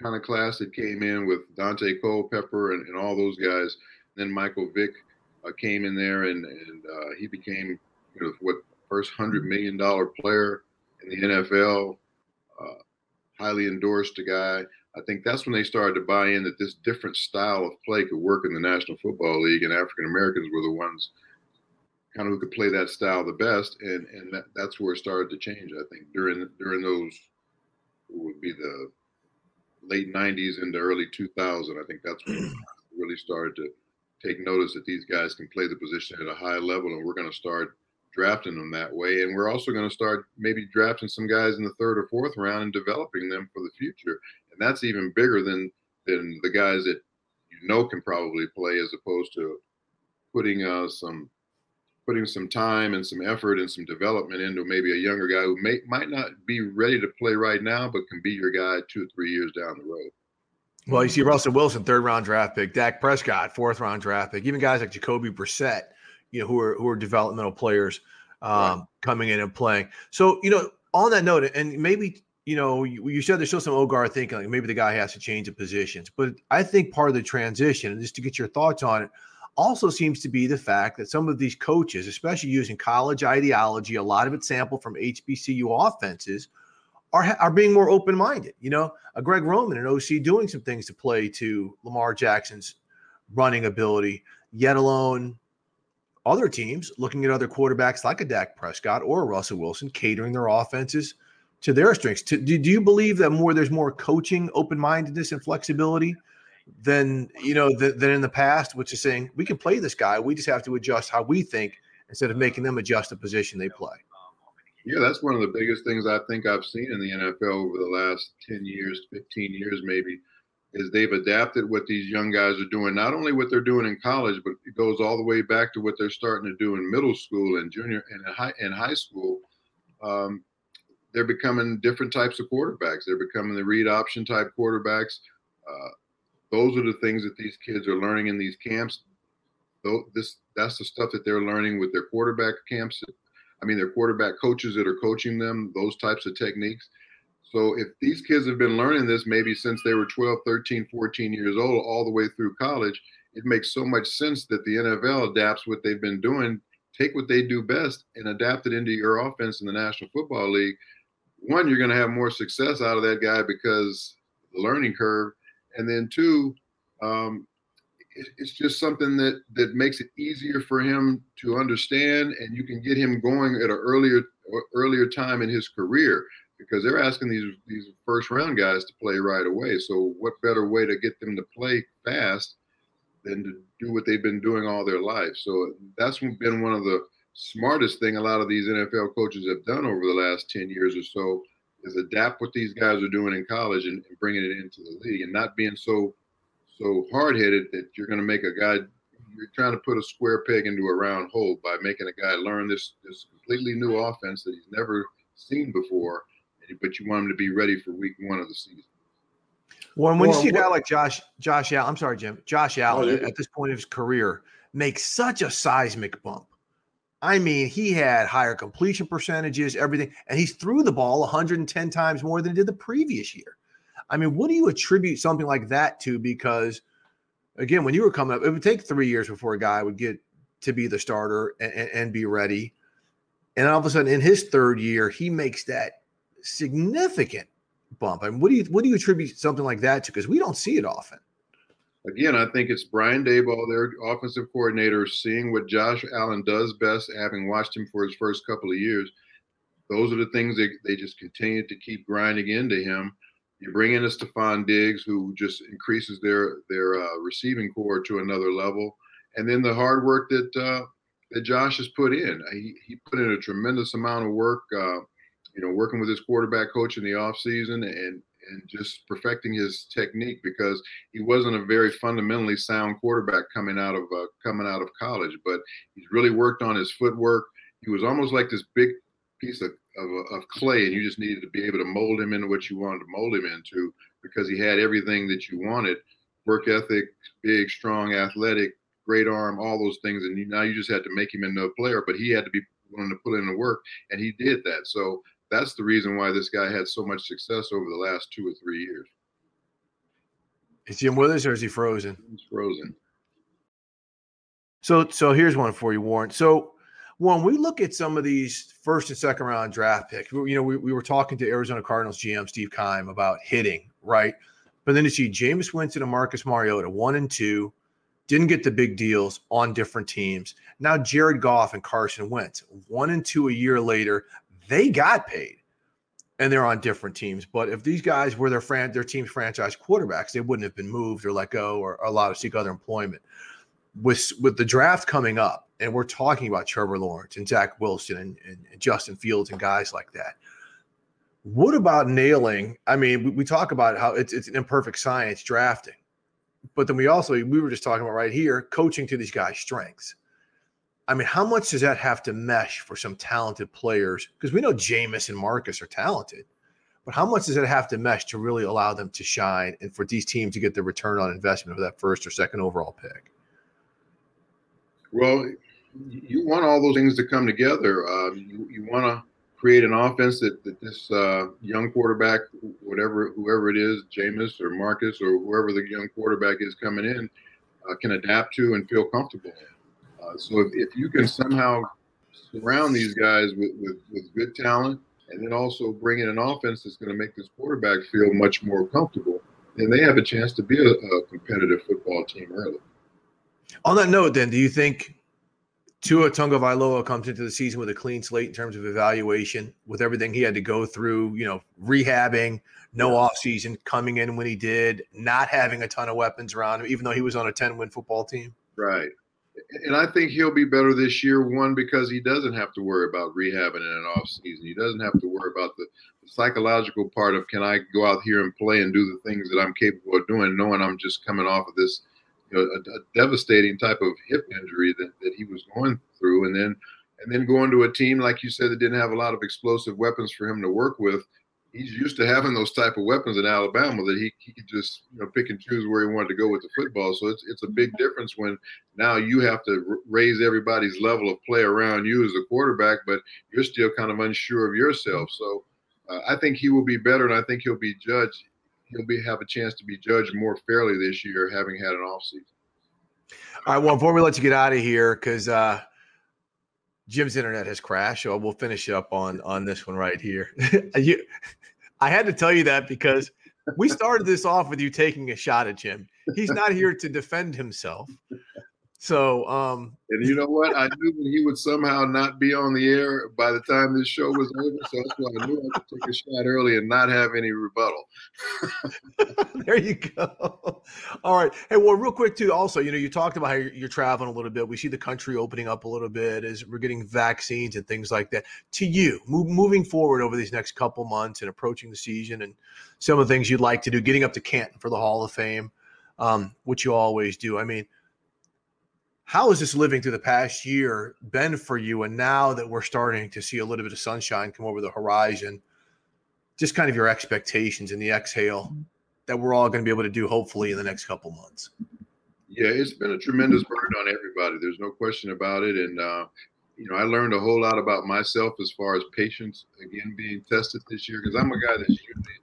kind of class that came in with Daunte Culpepper and, and all those guys, then Michael Vick uh, came in there, and and uh, he became you know what first hundred million dollar player in the NFL, uh, highly endorsed the guy. I think that's when they started to buy in that this different style of play could work in the National Football League, and African Americans were the ones kind of who could play that style the best, and and that, that's where it started to change. I think during during those would be the late '90s into early 2000. I think that's when we really started to take notice that these guys can play the position at a high level, and we're going to start drafting them that way. And we're also going to start maybe drafting some guys in the third or fourth round and developing them for the future. And that's even bigger than than the guys that you know can probably play, as opposed to putting uh, some putting some time and some effort and some development into maybe a younger guy who may might not be ready to play right now, but can be your guy two or three years down the road. Well, you see Russell Wilson, third round draft pick, Dak Prescott, fourth round draft pick, even guys like Jacoby Brissett, you know, who are who are developmental players um, right. coming in and playing. So, you know, on that note, and maybe you know, you, you said there's still some Ogar thinking like maybe the guy has to change the positions, but I think part of the transition, and just to get your thoughts on it, also seems to be the fact that some of these coaches, especially using college ideology, a lot of it sampled from HBCU offenses, are, are being more open minded. You know, a Greg Roman and OC doing some things to play to Lamar Jackson's running ability, yet alone other teams looking at other quarterbacks like a Dak Prescott or Russell Wilson catering their offenses to their strengths. To, do, do you believe that more there's more coaching open mindedness and flexibility? Than you know th- than in the past, which is saying we can play this guy. We just have to adjust how we think instead of making them adjust the position they play. Yeah, that's one of the biggest things I think I've seen in the NFL over the last 10 years, 15 years maybe, is they've adapted what these young guys are doing, not only what they're doing in college, but it goes all the way back to what they're starting to do in middle school and junior and high and high school. Um, they're becoming different types of quarterbacks. They're becoming the read option type quarterbacks. Uh, those are the things that these kids are learning in these camps. Though this that's the stuff that they're learning with their quarterback camps. I mean, their quarterback coaches that are coaching them, those types of techniques. So if these kids have been learning this maybe since they were 12, 13, 14 years old, all the way through college, it makes so much sense that the NFL adapts what they've been doing, take what they do best, and adapt it into your offense in the National Football League. One, you're going to have more success out of that guy because the learning curve and then two, um, it, it's just something that that makes it easier for him to understand, and you can get him going at an earlier earlier time in his career because they're asking these these first round guys to play right away. So what better way to get them to play fast than to do what they've been doing all their life? So that's been one of the smartest thing a lot of these NFL coaches have done over the last 10 years or so is adapt what these guys are doing in college and, and bringing it into the league and not being so so hard headed that you're going to make a guy you're trying to put a square peg into a round hole by making a guy learn this this completely new offense that he's never seen before, but you want him to be ready for week one of the season. Well, when you see a guy like Josh Josh Allen, I'm sorry, Jim, Josh oh, Allen oh, at this point of his career makes such a seismic bump I mean, he had higher completion percentages, everything, and he threw the ball 110 times more than he did the previous year. I mean, what do you attribute something like that to? Because again, when you were coming up, it would take three years before a guy would get to be the starter and, and, be ready. And all of a sudden, in his third year, he makes that significant bump. I mean, what do you what do you attribute something like that to? Because we don't see it often again, I think it's Brian Daboll, their offensive coordinator, seeing what Josh Allen does best, having watched him for his first couple of years. Those are the things that they just continue to keep grinding into him. You bring in a Stefon Diggs, who just increases their their uh, receiving corps to another level, and then the hard work that uh, that Josh has put in. He, he put in a tremendous amount of work. Uh, you know, working with his quarterback coach in the offseason and and just perfecting his technique because he wasn't a very fundamentally sound quarterback coming out of uh, coming out of college, but he's really worked on his footwork. He was almost like this big piece of, of, of clay, and you just needed to be able to mold him into what you wanted to mold him into because he had everything that you wanted: work ethic, big, strong, athletic, great arm, all those things. And now you just had to make him into a player, but he had to be willing to put in the work, and he did that. So that's the reason why this guy had so much success over the last two or three years. Is Jim with us or is he frozen? He's frozen. So, so here's one for you, Warren. So, when we look at some of these first and second round draft picks, you know, we, we were talking to Arizona Cardinals GM Steve Keim about hitting, right? But then to see Jameis Winston and Marcus Mariota one and two, didn't get the big deals on different teams. Now Jared Goff and Carson Wentz, one and two a year later, they got paid, and they're on different teams. But if these guys were their fran- their team's franchise quarterbacks, they wouldn't have been moved or let go or, allowed to seek other employment. With with the draft coming up, and we're talking about Trevor Lawrence and Zach Wilson and, and, and Justin Fields and guys like that. What about nailing? I mean, we, we talk about how it's it's an imperfect science drafting but then we also we were just talking about right here coaching to these guys' strengths. I mean, how much does that have to mesh for some talented players? Because we know Jameis and Marcus are talented, but how much does it have to mesh to really allow them to shine and for these teams to get the return on investment of that first or second overall pick? Well, you want all those things to come together. Uh, you, you want to create an offense that, that this uh, young quarterback, whatever whoever it is, Jameis or Marcus or whoever the young quarterback is coming in, uh, can adapt to and feel comfortable in. Uh, so if, if you can somehow surround these guys with, with, with good talent and then also bring in an offense that's going to make this quarterback feel much more comfortable, then they have a chance to be a, a competitive football team early. On that note, then, do you think Tua Tagovailoa comes into the season with a clean slate in terms of evaluation, with everything he had to go through, you know, rehabbing, no offseason, coming in when he did, not having a ton of weapons around him, even though he was on a 10 win football team. Right. And I think he'll be better this year, one, because he doesn't have to worry about rehabbing in an off season. He doesn't have to worry about the, psychological part of can I go out here and play and do the things that I'm capable of doing, knowing I'm just coming off of this – you know, a, a, devastating type of hip injury that, that he was going through, and then and then going to a team like you said that didn't have a lot of explosive weapons for him to work with. He's used to having those type of weapons in Alabama that he, he could just you know pick and choose where he wanted to go with the football. So it's it's a big difference when now you have to raise everybody's level of play around you as a quarterback, but you're still kind of unsure of yourself. So uh, I think he will be better, and I think he'll be judged he'll be have a chance to be judged more fairly this year, having had an off season. All right. Well, before we let you get out of here, because uh, Jim's internet has crashed, so we'll finish up on on this one right here. you, I had to tell you that because we started this off with you taking a shot at Jim. He's not here to defend himself. So, um, and you know what? I knew that he would somehow not be on the air by the time this show was over. So that's why I knew I could take a shot early and not have any rebuttal. there you go. All right. Hey, well, real quick too. Also, you know, you talked about how you're, you're, traveling a little bit. We see the country opening up a little bit as we're getting vaccines and things like that. To you, move, moving forward over these next couple months and approaching the season, and some of the things you'd like to do, getting up to Canton for the Hall of Fame, um, which you always do. I mean how has this living through the past year been for you? And now that we're starting to see a little bit of sunshine come over the horizon, just kind of your expectations and the exhale that we're all going to be able to do hopefully in the next couple months. Yeah, it's been a tremendous burden on everybody. There's no question about it. And, uh, you know, I learned a whole lot about myself as far as patience again being tested this year because I'm a guy that's usually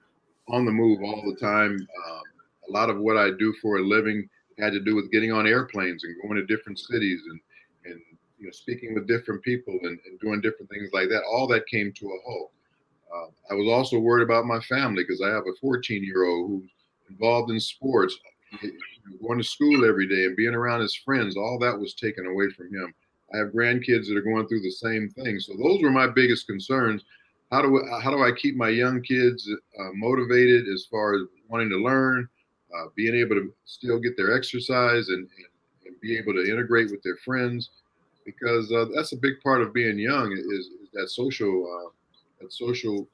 on the move all the time. Um, a lot of what I do for a living had to do with getting on airplanes and going to different cities and and you know speaking with different people and, and doing different things like that. All that came to a halt. Uh, I was also worried about my family because I have a 14 year old who's involved in sports, going to school every day and being around his friends. All that was taken away from him. I have grandkids that are going through the same thing. So those were my biggest concerns. How do how do I keep my young kids uh, motivated as far as wanting to learn? Uh, being able to still get their exercise and, and, and, be able to integrate with their friends, because uh, that's a big part of being young is, is that social uh, that social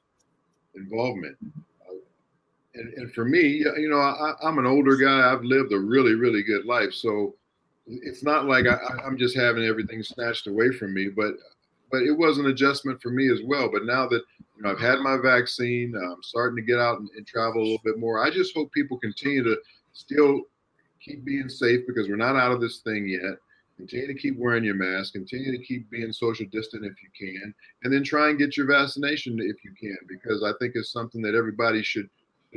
involvement. Uh, and, and for me, you know, I, I'm an older guy. I've lived a really, really good life, so it's not like I, I'm just having everything snatched away from me. But but it was an adjustment for me as well. But now that you know, I've had my vaccine, I'm starting to get out and, and, travel a little bit more. I just hope people continue to still keep being safe because we're not out of this thing yet. Continue to keep wearing your mask. Continue to keep being social distant if you can, and then try and get your vaccination if you can, because I think it's something that everybody should,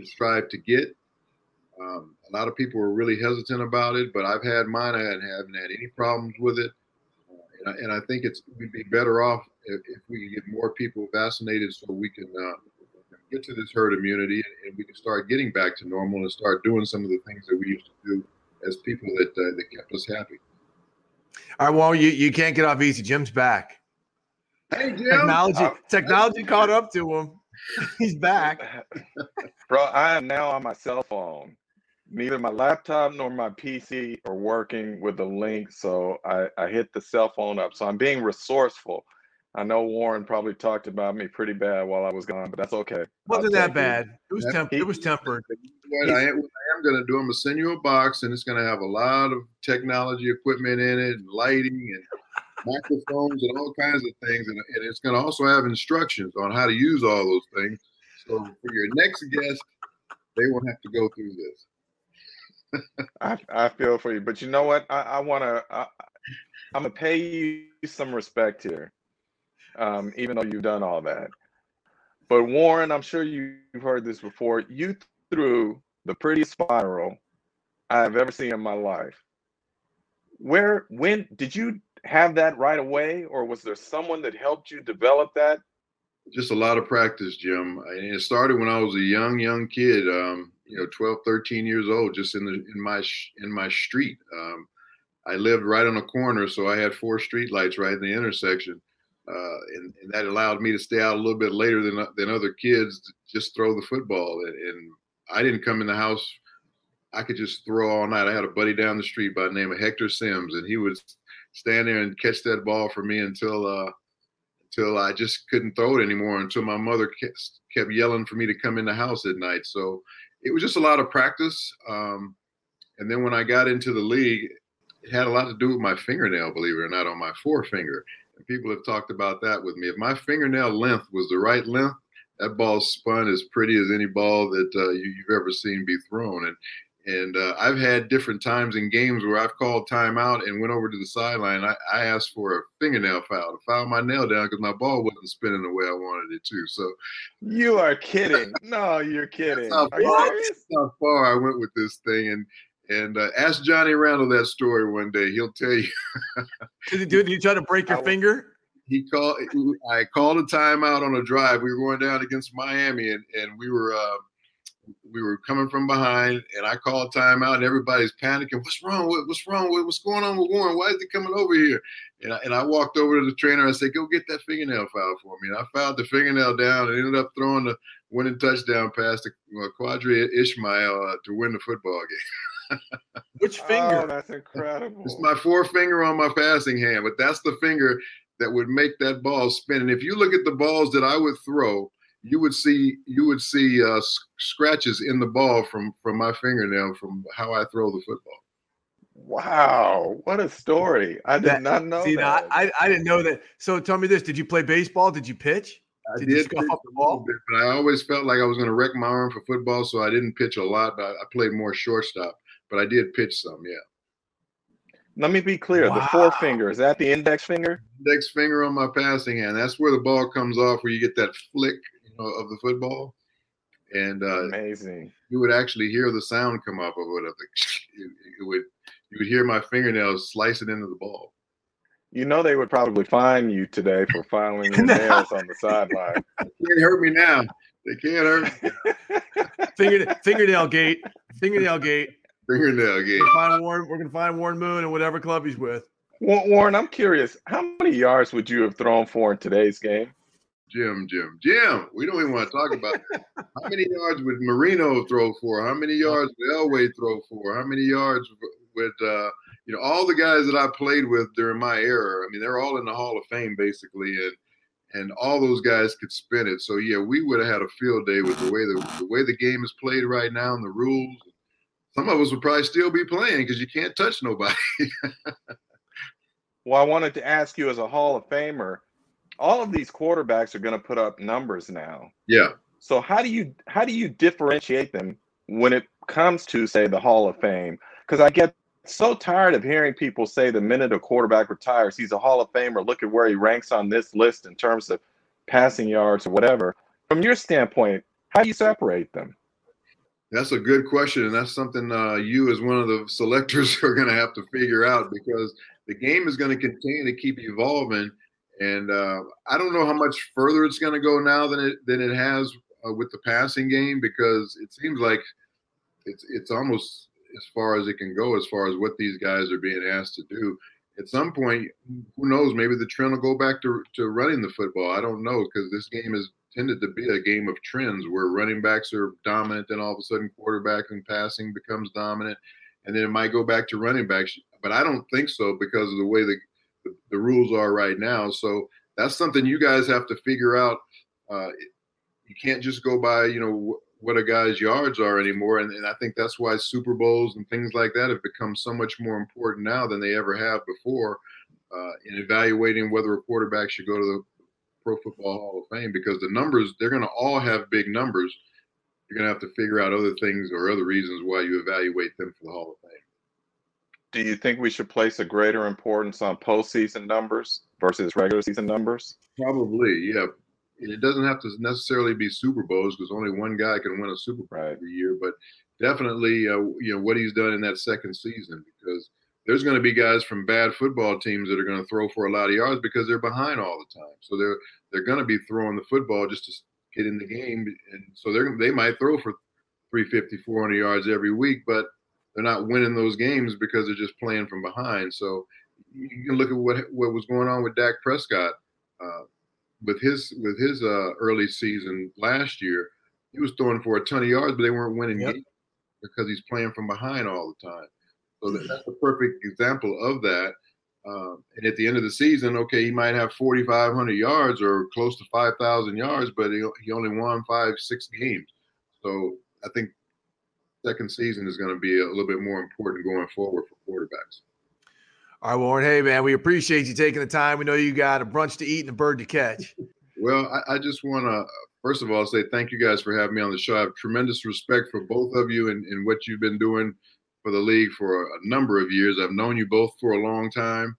strive to get. Um, a lot of people are really hesitant about it, but I've had mine. I haven't had any problems with it, and, I, and, I, think it's we'd be better off if, if, we could get more people vaccinated, so we can uh, get to this herd immunity, and, and, we can start getting back to normal and start doing some of the things that we used to do as people that uh, that kept us happy. All right, well, you you can't get off easy. Jim's back. Hey, Jim. Technology, technology caught up to him. He's back. Bro, I am now on my cell phone. Neither my laptop nor my PC are working with the link, so I, I hit the cell phone up. So I'm being resourceful. I know Warren probably talked about me pretty bad while I was gone, but that's okay. Wasn't that bad? It, it was temp- it was tempered. What I, am, am going to do, I'm going to send you a box, and it's going to have a lot of technology equipment in it, and lighting, and microphones, and all kinds of things. And, and it's going to also have instructions on how to use all those things. So for your next guest, they won't have to go through this. I, I feel for you, but you know what? I, I want to. I'm gonna pay you some respect here um, even though you've done all that. But Warren, I'm sure you've heard this before. You threw the prettiest spiral I've ever seen in my life. Where, when did you have that right away, or was there someone that helped you develop that? Just a lot of practice, Jim. And it started when I was a young, young kid. Um, you know, 12, 13 years old, just in the in my in my street. Um, I lived right on a corner, so I had four street lights right in the intersection uh, and, and, that allowed me to stay out a little bit later than than other kids just throw the football. And, and, I didn't come in the house. I could just throw all night. I had a buddy down the street by the name of Hector Sims, and he would stand there and catch that ball for me until uh, until I just couldn't throw it anymore. Until my mother kept yelling for me to come in the house at night. So it was just a lot of practice. Um, and then when I got into the league, it had a lot to do with my fingernail, believe it or not, on my forefinger And people have talked about that with me. If my fingernail length was the right length, that ball spun as pretty as any ball that uh, you, have ever seen be thrown. And and uh, I've had different times in games where I've called timeout and went over to the sideline. I, I asked for a fingernail foul to foul my nail down because my ball wasn't spinning the way I wanted it to. So you are kidding? no, you're kidding. How far, how far I went with this thing, and and uh, ask Johnny Randle that story one day. He'll tell you. did he do? Did he try to break your I, finger? He called. I called a timeout on a drive. We were going down against Miami, and and we were uh, we were coming from behind, and I called timeout, and everybody's panicking. What's wrong? What, what's wrong? what's going on with Warren? Why is he coming over here? And I, and I walked over to the trainer. I said, "Go get that fingernail foul for me." And I fouled the fingernail down, and ended up throwing the winning touchdown pass to uh, Qadry Ismail uh, to win the football game. Which finger? Oh, that's incredible. It's my forefinger on my passing hand, but that's the finger that would make that ball spin. And if you look at the balls that I would throw, you would see you would see uh, scratches in the ball from from my fingernail from how I throw the football. Wow, what a story! I did that, not know. See, that. I I didn't know that. So tell me this: Did you play baseball? Did you pitch? I did, did scuff up the ball, bit, but I always felt like I was going to wreck my arm for football, so I didn't pitch a lot. But I played more shortstop but I did pitch some. Yeah. Let me be clear. Wow. The forefinger is that the index finger? Index finger on my passing hand. That's where the ball comes off, where you get that flick you know, of the football. And uh, amazing. You would actually hear the sound come up of it. Of it, it would you would hear my fingernails slice it into the ball. You know they would probably fine you today for filing your nails on the sideline. Can't hurt me now. They can't hurt me. Finger, fingernail gate. Fingernail gate. Fingernail game. We're gonna, find Warren, we're gonna find Warren Moon and whatever club he's with. Warren, I'm curious. How many yards would you have thrown for in today's game? Jim, Jim, Jim. We don't even want to talk about. How many yards would Marino throw for? How many yards would Elway throw for? How many yards would uh, you know all the guys that I played with during my era? I mean, they're all in the Hall of Fame basically, and and all those guys could spin it. So yeah, we would have had a field day with the way the, the way the game is played right now and the rules some of us would probably still be playing because you can't touch nobody. well, I wanted to ask you as a Hall of Famer, all of these quarterbacks are going to put up numbers now. Yeah. So how do you how do you differentiate them when it comes to say the Hall of Fame? Because I get so tired of hearing people say the minute a quarterback retires, he's a Hall of Famer. Look at where he ranks on this list in terms of passing yards or whatever. From your standpoint, how do you separate them? That's a good question, and that's something uh, you, as one of the selectors, are going to have to figure out because the game is going to continue to keep evolving. And uh, I don't know how much further it's going to go now than it than it has uh, with the passing game because it seems like it's it's almost as far as it can go as far as what these guys are being asked to do. At some point, who knows? Maybe the trend will go back to to running the football. I don't know because this game has tended to be a game of trends where running backs are dominant, then all of a sudden quarterback and passing becomes dominant, and then it might go back to running backs. But I don't think so because of the way the the, rules are right now. So that's something you guys have to figure out. Uh, you can't just go by, you know, what a guy's yards are anymore. And, and I think that's why Super Bowls and things like that have become so much more important now than they ever have before uh, in evaluating whether a quarterback should go to the Pro Football Hall of Fame because the numbers, they're going to all have big numbers. You're going to have to figure out other things or other reasons why you evaluate them for the Hall of Fame. Do you think we should place a greater importance on postseason numbers versus regular season numbers? Probably, yeah it doesn't have to necessarily be Super Bowls because only one guy can win a Super Bowl right. every year. But definitely, uh, you know what he's done in that second season because there's going to be guys from bad football teams that are going to throw for a lot of yards because they're behind all the time. So they're they're going to be throwing the football just to get in the game, and so they're they might throw for 350, 400 yards every week, but they're not winning those games because they're just playing from behind. So you can look at what what was going on with Dak Prescott. Uh, with his with his uh, early season last year, he was throwing for a ton of yards, but they weren't winning yep. games because he's playing from behind all the time. So that's a perfect example of that. Um, and at the end of the season, okay, he might have 4,500 yards or close to 5,000 yards, but he, he only won five, six games. So I think second season is going to be a little bit more important going forward for quarterbacks. All right, Warren. Hey, man, we appreciate you taking the time. We know you got a brunch to eat and a bird to catch. Well, I, I just want to, first of all, say thank you guys for having me on the show. I have tremendous respect for both of you and, and what you've been doing for the league for a, a, number of years. I've known you both for a long time.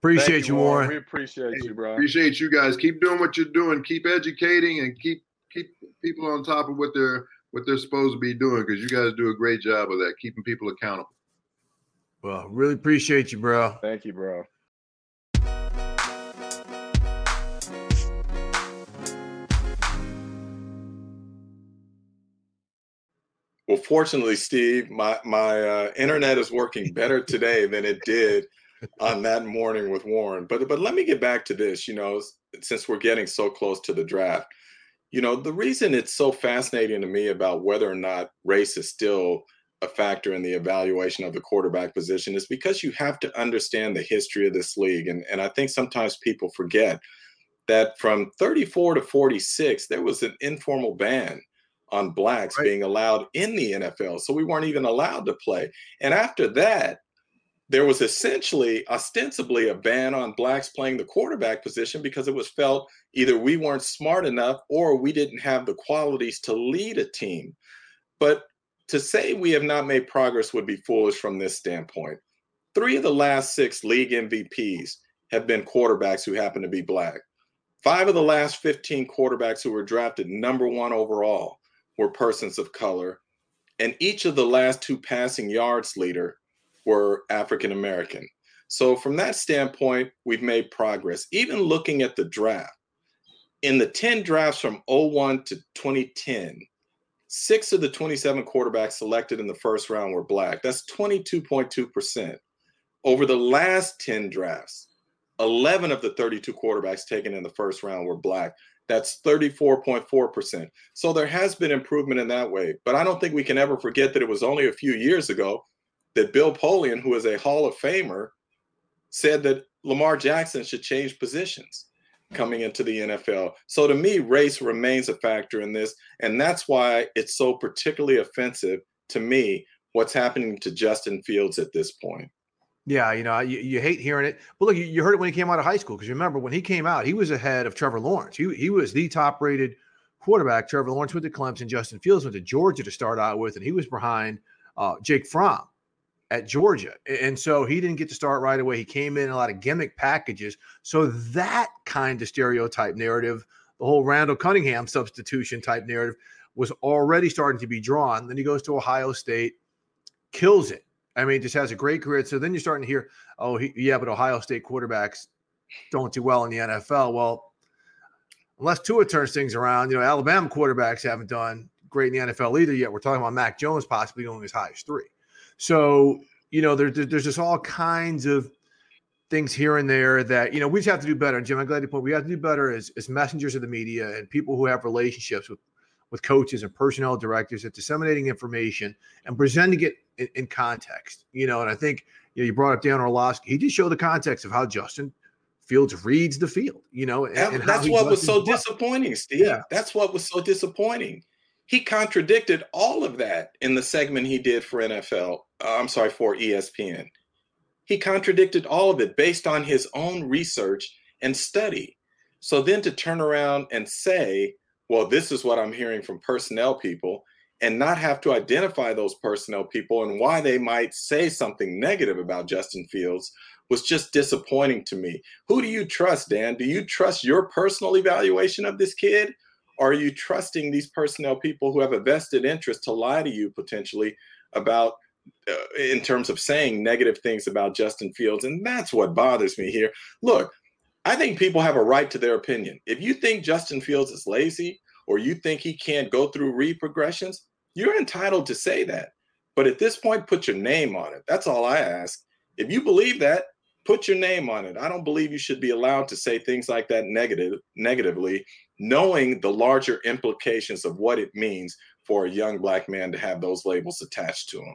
Appreciate you, Warren. Warren. We appreciate you, bro. Appreciate you guys. Keep doing what you're doing. Keep educating and keep keep people on top of what they're what they're supposed to be doing because you guys do a great job of that, keeping people accountable. Well, really appreciate you, bro. Thank you, bro. Well, fortunately, Steve, my my uh, internet is working better today than it did on that morning with Warren. But but let me get back to this. You know, since we're getting so close to the draft, you know, the reason it's so fascinating to me about whether or not race is still a factor in the evaluation of the quarterback position is because you have to understand the history of this league. And, and I think sometimes people forget that from 34 to 46, there was an informal ban on blacks right. being allowed in the NFL. So we weren't even allowed to play. And after that, there was essentially, ostensibly, a ban on blacks playing the quarterback position because it was felt either we weren't smart enough or we didn't have the qualities to lead a team. But to say we have not made progress would be foolish from this standpoint. Three of the last six league MVPs have been quarterbacks who happen to be black. Five of the last 15 quarterbacks who were drafted number one overall were persons of color. And each of the last two passing yards leader were African American. So, from that standpoint, we've made progress. Even looking at the draft, in the 10 drafts from 01 to 2010, Six of the 27 quarterbacks selected in the first round were black. That's 22.2%. Over the last 10 drafts, 11 of the 32 quarterbacks taken in the first round were black. That's 34.4%. So there has been improvement in that way. But I don't think we can ever forget that it was only a few years ago that Bill Polian, who is a Hall of Famer, said that Lamar Jackson should change positions coming into the NFL. So to me, race remains a factor in this. And that's why it's so particularly offensive to me what's happening to Justin Fields at this point. Yeah, you know, you, you hate hearing it. But look, you, you heard it when he came out of high school. Because remember, when he came out, he was ahead of Trevor Lawrence. He, he was the top rated quarterback. Trevor Lawrence went to Clemson. Justin Fields went to Georgia to start out with. And he was behind uh, Jake Fromm at Georgia. And so he didn't get to start right away. He came in a lot of gimmick packages. So that kind of stereotype narrative, the whole Randall Cunningham substitution type narrative, was already starting to be drawn. Then he goes to Ohio State, kills it. I mean, just has a great career. So then you're starting to hear, oh, he, yeah, but Ohio State quarterbacks don't do well in the NFL. Well, unless Tua turns things around, you know, Alabama quarterbacks haven't done great in the NFL either yet. We're talking about Mac Jones possibly going as high as three. So, you know, there, there's just all kinds of things here and there that, you know, we just have to do better. And Jim, I'm glad you point, we have to do better as, as messengers of the media and people who have relationships with, with coaches and personnel directors at disseminating information and presenting it in, in, context, you know, and I think, you know, you brought up Dan Orlovsky. He just showed the context of how Justin Fields reads the field, you know, and, and that's what was so disappointing, Steve. Yeah. That's what was so disappointing. He contradicted all of that in the segment he did for NFL. Uh, I'm sorry, for ESPN. He contradicted all of it based on his own research and study. So then to turn around and say, well, this is what I'm hearing from personnel people, and not have to identify those personnel people and why they might say something negative about Justin Fields was just disappointing to me. Who do you trust, Dan? Do you trust your personal evaluation of this kid? Are you trusting these personnel people who have a vested interest to lie to you potentially about, uh, in terms of saying negative things about Justin Fields? And that's what bothers me here. Look, I think people have a right to their opinion. If you think Justin Fields is lazy or you think he can't go through read progressions, you're entitled to say that. But at this point, put your name on it. That's all I ask. If you believe that, put your name on it. I don't believe you should be allowed to say things like that negative negatively, knowing the larger implications of what it means for a young black man to have those labels attached to him.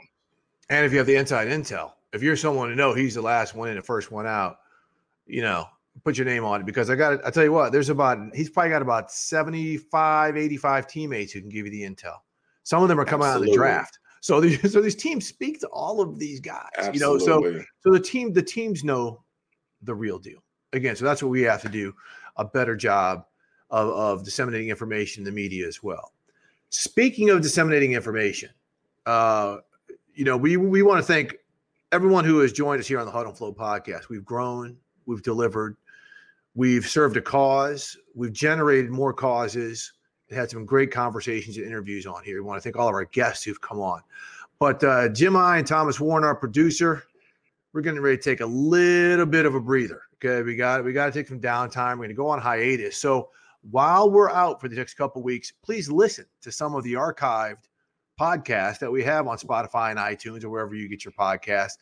And if you have the inside intel, if you're someone to know he's the last one in, the first one out, you know, put your name on it because I got I tell you what, there's about he's probably got about 75, 85 teammates who can give you the intel. Some of them are coming Absolutely. out of the draft. So these so these teams speak to all of these guys. Absolutely. You know, so so the team the teams know the real deal. Again, so that's what we have to do a better job of, of disseminating information in the media as well. Speaking of disseminating information, uh, you know, we we want to thank everyone who has joined us here on the Huddle Flow podcast. We've grown, we've delivered, we've served a cause, we've generated more causes had some great conversations and interviews on here. We want to thank all of our guests who've come on. But uh, Jim I and Thomas Warren, our producer, we're getting ready to take a little bit of a breather. Okay, we got we got to take some downtime. We're going to go on hiatus. So while we're out for the next couple weeks, please listen to some of the archived podcasts that we have on Spotify and iTunes or wherever you get your podcast,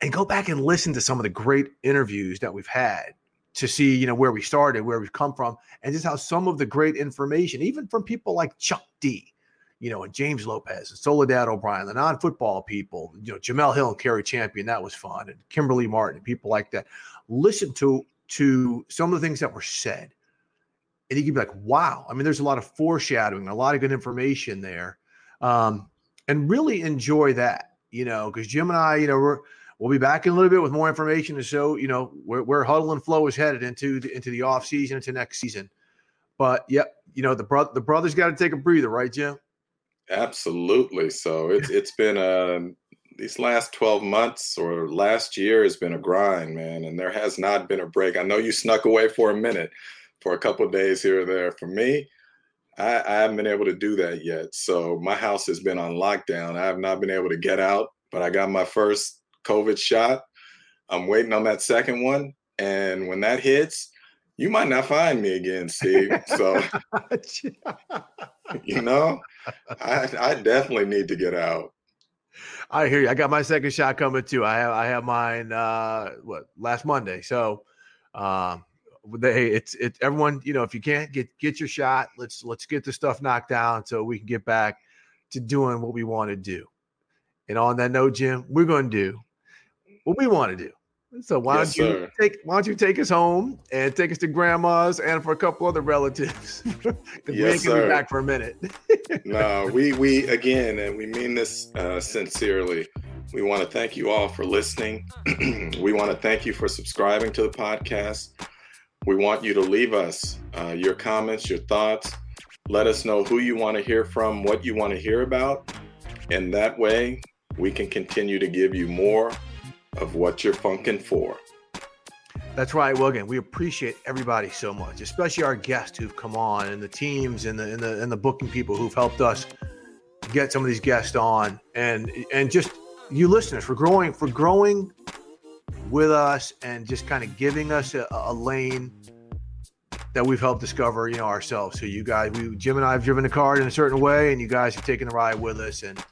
and go back and listen to some of the great interviews that we've had to see, you know, where we started, where we've come from, and just how some of the great information, even from people like Chuck D, you know, and James Lopez and Soledad O'Brien, the non-football people, you know, Jemele Hill and Cari Champion, that was fun, and Kimberly Martin, and people like that. Listen to to some of the things that were said. And you can be like, wow. I mean, there's a lot of foreshadowing, a lot of good information there. Um, and really enjoy that, you know, because Jim and I, you know, we're We'll be back in a little bit with more information to show, you know, where, where Huddle and Flow is headed into the, into the off season, into next season. But yep, you know, the brother the brothers got to take a breather, right, Jim? Absolutely. So it's it's been um these last 12 months or last year has been a grind, man, and there has not been a break. I know you snuck away for a minute for a couple days here or there. For me, I, I haven't been able to do that yet. So my house has been on lockdown. I have not been able to get out, but I got my first COVID shot. I'm waiting on that second one. And when that hits, you might not find me again, Steve. So, you know, I, I definitely need to get out. I hear you. I got my second shot coming too. I have I have mine uh what last Monday. So um hey, it's it everyone, you know, if you can't get get your shot, let's let's get the stuff knocked down so we can get back to doing what we want to do. And on that note, Jim, we're going to do what we want to do. So why yes, don't you sir. take why don't you take us home and take us to grandma's and for a couple other relatives? Because yes, we ain't gonna be back for a minute. no, we we again and we mean this uh, sincerely. We want to thank you all for listening. we want to thank you for subscribing to the podcast. We want you to leave us uh, your comments, your thoughts. Let us know who you want to hear from, what you want to hear about. And that way, we can continue to give you more of what you're funking for. That's right. Again, we appreciate everybody so much, especially our guests who've come on and the teams and the and the and the booking people who've helped us get some of these guests on and and just you listeners for growing for growing with us and just kind of giving us a, a lane that we've helped discover, you know, ourselves. So you guys, we Jim and I have driven the car in a certain way, and you guys have taken the ride with us, and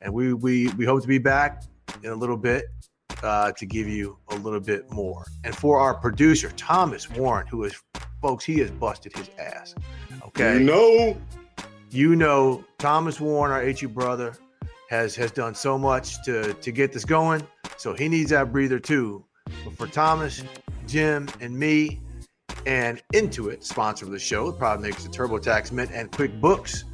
and we we we hope to be back in a little bit uh, to give you a little bit more. And for our producer Thomas Warren, who is folks, he has busted his ass. Okay, you know, you know Thomas Warren, our HU brother, has has done so much to to get this going. So he needs that breather too. But for Thomas, Jim, and me, and Intuit, sponsor of the show, the Makers of TurboTax Mint and QuickBooks.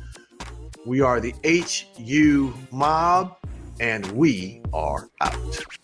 We are the HU Mob, and we are out.